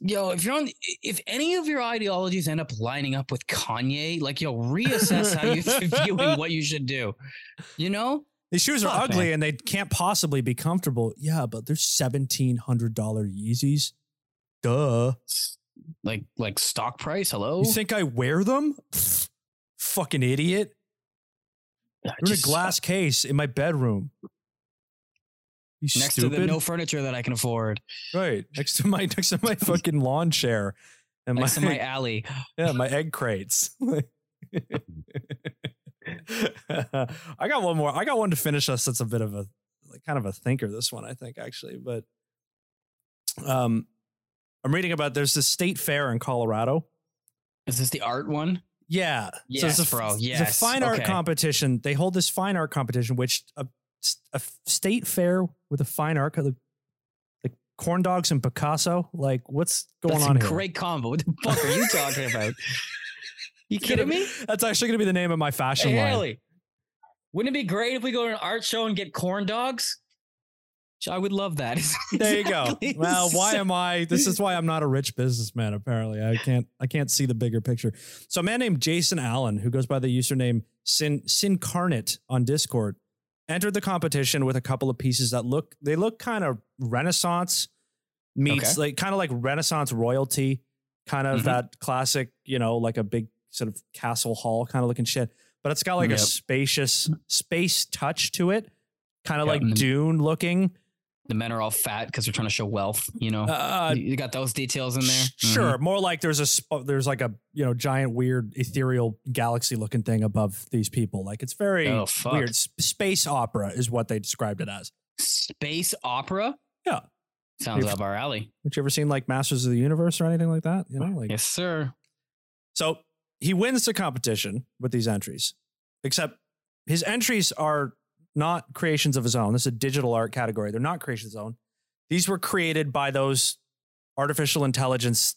yo, if you're on, if any of your ideologies end up lining up with Kanye, like, yo, reassess how you're viewing what you should do. You know? These shoes are Fuck, ugly man. and they can't possibly be comfortable. Yeah, but they're seventeen hundred dollar Yeezys. Duh. Like, like stock price. Hello. You think I wear them? Pfft, Fucking idiot. I They're in a glass case in my bedroom. Next stupid. to the no furniture that I can afford, right next to my next to my fucking lawn chair and next to my, my alley. yeah my egg crates. I got one more. I got one to finish us. That's a bit of a like kind of a thinker. This one, I think, actually, but um, I'm reading about there's this state fair in Colorado. Is this the art one? Yeah. Yes, it's a, bro. It's a Yes. fine art competition. They hold this fine art competition, which a, a state fair with a fine art, like, like corn dogs and Picasso. Like, what's going That's on a here? great combo. What the fuck are you talking about? You kidding me? That's actually going to be the name of my fashion Hey, line. Haley, wouldn't it be great if we go to an art show and get corn dogs? I would love that. There you go. Well, why am I? This is why I'm not a rich businessman. Apparently, I can't. I can't see the bigger picture. So, a man named Jason Allen, who goes by the username Sin Sincarnate on Discord, entered the competition with a couple of pieces that look. They look kind of Renaissance meets Okay. like kind of like Renaissance royalty, kind of Mhm. that classic. You know, like a big sort of castle hall kind of looking shit. But it's got like a spacious space touch to it, kind of Yep, like Dune looking. The men are all fat because they're trying to show wealth. You know, Uh, you got those details in there. Sure, more like there's a there's like a you know giant weird ethereal galaxy looking thing above these people. Like it's very Oh, weird. Space opera is what they described it as. Space opera. Yeah. sounds up our alley. Would you ever seen like Masters of the Universe or anything like that? You know, like Yes, sir. so he wins the competition with these entries. Except his entries are not creations of his own. This is a digital art category. They're not creations of his own. These were created by those artificial intelligence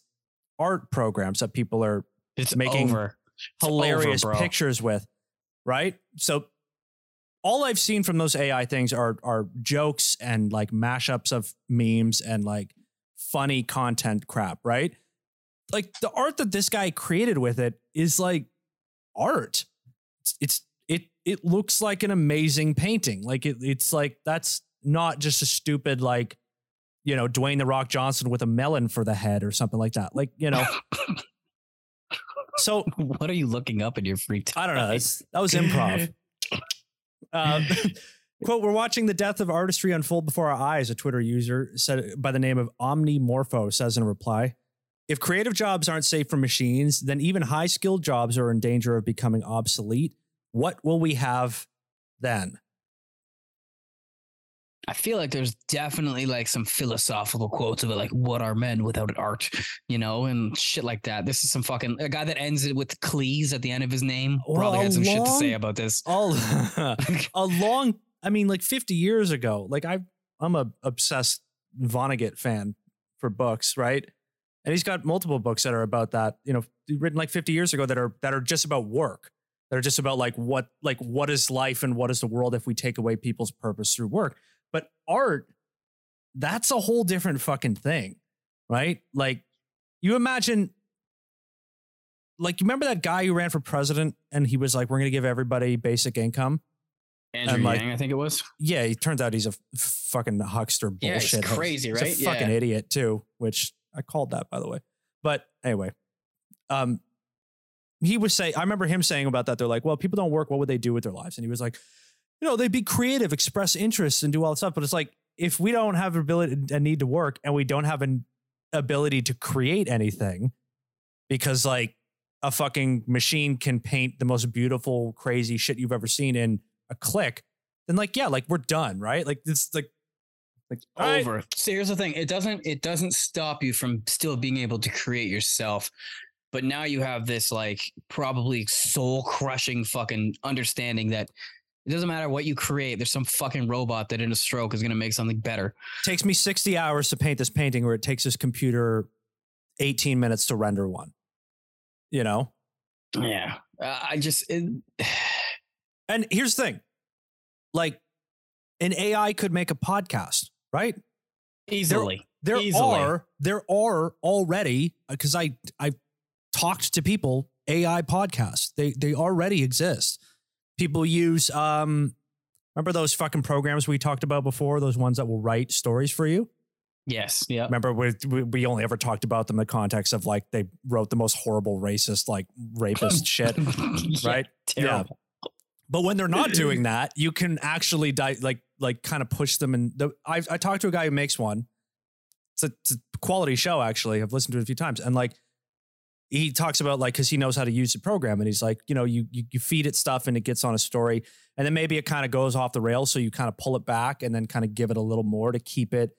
art programs that people are It's Making over. Hilarious over, pictures with, right? So all I've seen from those AI things are are jokes and like mashups of memes and like funny content crap, right? Like the art that this guy created with it is like art. It's, it's it looks like an amazing painting. Like it, it's like that's not just a stupid like you know Dwayne the Rock Johnson with a melon for the head or something like that. Like you know. so what are you looking up in your free time? I don't know. That was improv. Uh, quote, we're watching the death of artistry unfold before our eyes, a Twitter user said by the name of Omnimorpho says in a reply. If creative jobs aren't safe for machines, then even high skilled jobs are in danger of becoming obsolete. What will we have then? I feel like there's definitely like some philosophical quotes of it, like "What are men without art?" You know, and shit like that. This is some fucking a guy that ends it with "Cleese" at the end of his name. Well, Probably had some shit to say about this. All a long, I mean, like 50 years ago, like I, I'm a obsessed Vonnegut fan for books, right? And he's got multiple books that are about that, you know, written like 50 years ago that are that are just about work, that are just about like what like what is life and what is the world if we take away people's purpose through work. But art, that's a whole different fucking thing, right? Like you imagine like you remember that guy who ran for president and he was like, We're gonna give everybody basic income. Andrew And, like, Yang, I think it was. Yeah, it turns out he's a fucking huckster Yeah, bullshit. crazy, He's right? a fucking Yeah. idiot too, which I called that by the way. But anyway, um, he was saying, I remember him saying about that. They're like, well, people don't work. What would they do with their lives? And he was like, you know, they'd be creative, express interests, and do all that stuff. But it's like if we don't have ability and need to work, and we don't have an ability to create anything, because like a fucking machine can paint the most beautiful, crazy shit you've ever seen in a click, then like yeah, like we're done, right? Like it's like like all right, over. So here's the thing: it doesn't it doesn't stop you from still being able to create yourself, but now you have this like probably soul crushing fucking understanding that it doesn't matter what you create. There's some fucking robot that in a stroke is gonna make something better. takes me 60 hours to paint this painting where it takes this computer 18 minutes to render one you know Yeah, uh, I just it, and here's the thing like an ai could make a podcast right easily. there Easily. are there are already because i i've talked to people ai podcasts they they already exist people use um remember those fucking programs we talked about before those ones that will write stories for you Yes. Yeah. Remember, we, we we only ever talked about them in the context of like they wrote the most horrible, racist, like rapist shit, Yeah, right? Yeah. But when they're not doing that, you can actually di- like like kind of push them. And the I I talked to a guy who makes one. It's a, it's a quality show, actually. I've listened to it a few times, and like he talks about like because he knows how to use the program, and he's like, you know, you, you you feed it stuff, and it gets on a story, and then maybe it kind of goes off the rails, so you kind of pull it back, and then kind of give it a little more to keep it.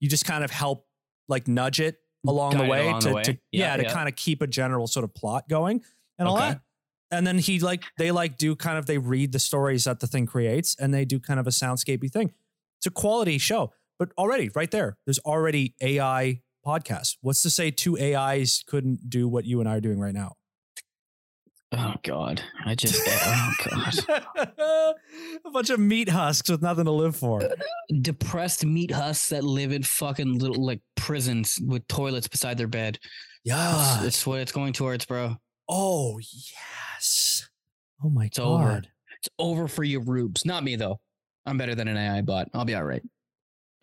You just kind of help like nudge it along Guide the way along to, the way. to Yeah, yeah, to yeah. kind of keep a general sort of plot going and all Okay. that. And then he like they like do kind of they read the stories that the thing creates and they do kind of a soundscapey thing. It's a quality show, but already right there, there's already AI podcasts. What's to say two AIs couldn't do what you and I are doing right now? Oh God. I just. oh God. a bunch of meat husks with nothing to live for. Uh, depressed meat husks that live in fucking little like prisons with toilets beside their bed. Yeah. It's, it's what it's going towards, bro. Oh yes. Oh my It's god. over. It's over for you rubes. Not me though. I'm better than an AI bot. I'll be all right.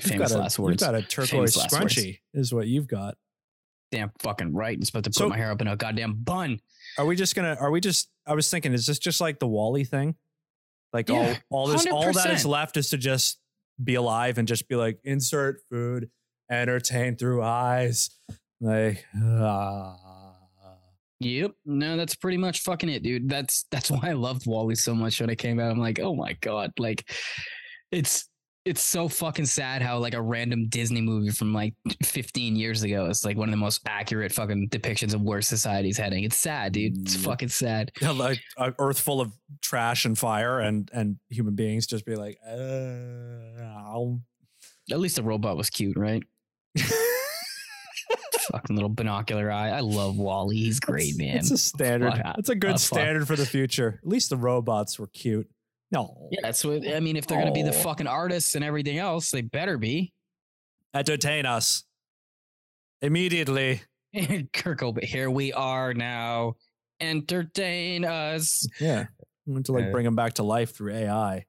You've Famous got a, last words. You've got a turquoise last words. scrunchie, is what you've got. Damn fucking right. I'm supposed to put So- my hair up in a goddamn bun. Are we just gonna? Are we just? I was thinking, is this just like the WALL-E thing? Like Yeah, all all this, all that is left is to just be alive and just be like insert food, entertain through eyes, like ah. Yep. No, that's pretty much fucking it, dude. That's that's why I loved WALL-E so much when it came out. I'm like, oh my god, like it's it's so fucking sad how like a random Disney movie from like 15 years ago is like one of the most accurate fucking depictions of where society's heading. It's sad, dude. It's fucking sad. Yeah, like an earth full of trash and fire, and and human beings just be like, uh, ow. At least the robot was cute, right? fucking little binocular eye. I love WALL-E. He's great, man. It's a standard. It's a good standard for the future. At least the robots were cute. No, Yeah, that's what I mean. If they're gonna be the fucking artists and everything else, they better be. entertain us immediately. Kurt Cobain, here we are now. Entertain us. Yeah, I want to like Okay. bring them back to life through AI.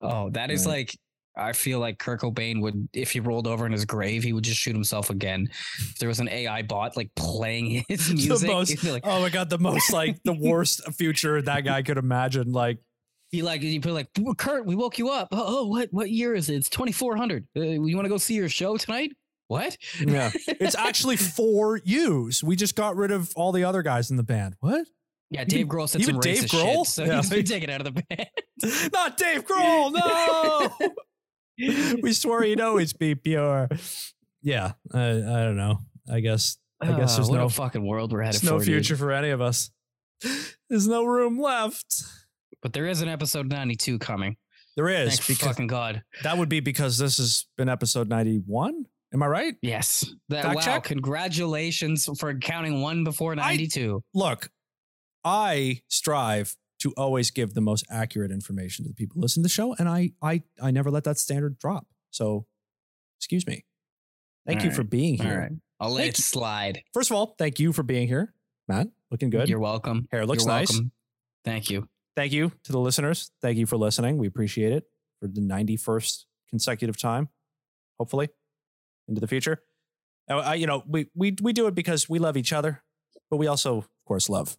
Oh, that is Right. like I feel like Kurt Cobain would, if he rolled over in his grave, he would just shoot himself again. If there was an AI bot like playing his music, most- like, Oh my god, the most like the worst future that guy could imagine. Like, he like you put like Kurt, we woke you up. Oh, oh, what what year is it? It's twenty four hundred. Uh, you want to go see your show tonight? What? yeah, it's actually four U's. We just got rid of all the other guys in the band. What? Yeah, Dave Even- Grohl said even some Dave racist Grohl? shit, so Yeah. he's been taken out of the band. Not Dave Grohl. No. we swore he'd always be pure. Yeah, I, I don't know. I guess I guess Ah, there's no fucking world we're headed there's no for. dude. future for any of us. There's no room left. But there is an episode 92 coming. There is Thank because fucking God. that would be because this has been episode 91. Am I right? Yes. That, Fact wow. check? Congratulations for counting one before 92. Look, I strive to always give the most accurate information to the people who listen to the show, and I I I never let that standard drop. So, excuse me. Thank All you right. for being here. right. I'll let Thank it you. slide. First of all, thank you for being here, Matt. Looking good. You're welcome. Hair looks You're nice. welcome. Thank you. Thank you to the listeners. Thank you for listening. We appreciate it for the 91st consecutive time, hopefully, into the future. I, you know, we, we, we do it because we love each other, but we also, of course, love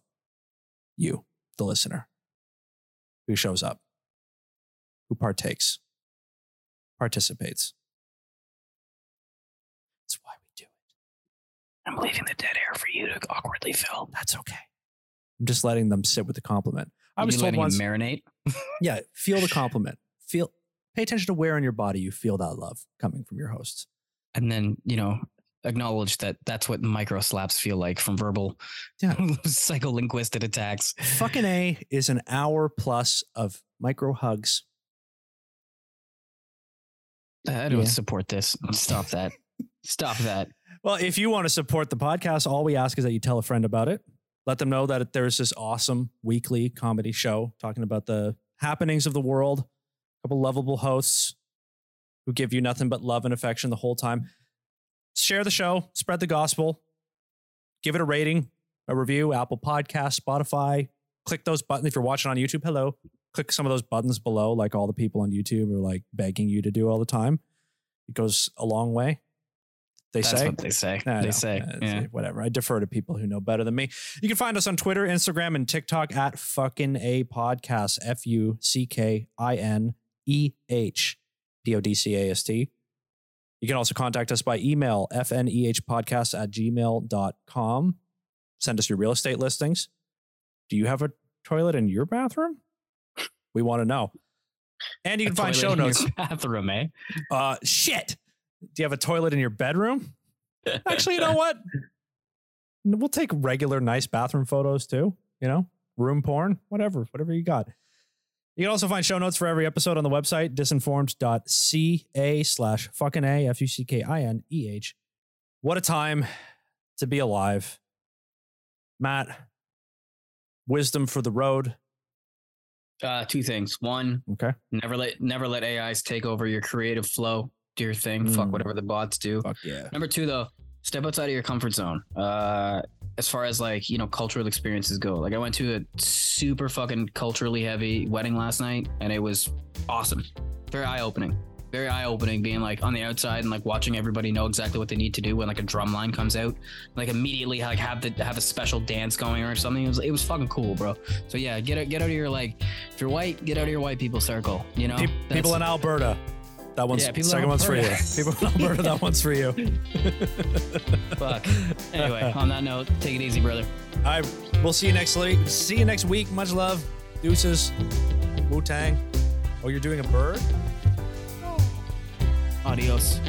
you, the listener, who shows up, who partakes, participates. That's why we do it. I'm leaving the dead air for you to awkwardly fill. That's okay. I'm just letting them sit with the compliment. I was told once. marinate. Yeah, feel the compliment. Feel pay attention to where in your body you feel that love coming from your hosts. and then you know acknowledge that that's what micro slaps feel like from verbal Yeah. psycholinguistic attacks Fucking A is an hour plus of micro hugs. i don't Yeah. support this stop that stop that Well, if you want to support the podcast, all we ask is that you tell a friend about it. Let them know that there's this awesome weekly comedy show talking about the happenings of the world. A couple lovable hosts who give you nothing but love and affection the whole time. Share the show, spread the gospel, give it a rating, a review, Apple Podcast, Spotify. Click those buttons if you're watching on YouTube. Hello. Click some of those buttons below, like all the people on YouTube are like begging you to do all the time. It goes a long way. They that's say. what they say I they know. say yeah. Whatever. I defer to people who know better than me. You can find us on Twitter, Instagram, and TikTok at fucking a podcast. F U C K I N E H P O D C A S T. You can also contact us by email, fnehpodcast at gmail.com. Send us your real estate listings. Do you have a toilet in your bathroom? We want to know. And you A can find toilet show in your notes. bathroom eh Uh, shit. Do you have a toilet in your bedroom? Actually, you know what? We'll take regular, nice bathroom photos too. You know, room porn, whatever, whatever you got. You can also find show notes for every episode on the website, disinformed.ca slash fucking A, F U C K I N E H. What a time to be alive. Matt, wisdom for the road. uh two things one Okay. never let never let ais take over your creative flow do your thing fuck Mm. whatever the bots do Fuck yeah. Number two, though, step outside of your comfort zone. Uh, as far as like you know, cultural experiences go. Like I went to a super fucking culturally heavy wedding last night, and it was awesome. Very eye opening. Very eye opening. Being like on the outside and like watching everybody know exactly what they need to do when like a drum line comes out. Like immediately like have the have a special dance going or something. It was it was fucking cool, bro. So yeah, get out get out of your like if you're white, get out of your white people circle. You know, That's- people in Alberta. That one's Yeah, second one's for you. People in Alberta, that one's for you. Fuck. Anyway, on that note, take it easy, brother. I we'll see you next week. See you next week. Much love. Deuces. Wu Tang. Oh, you're doing a bird? Adios.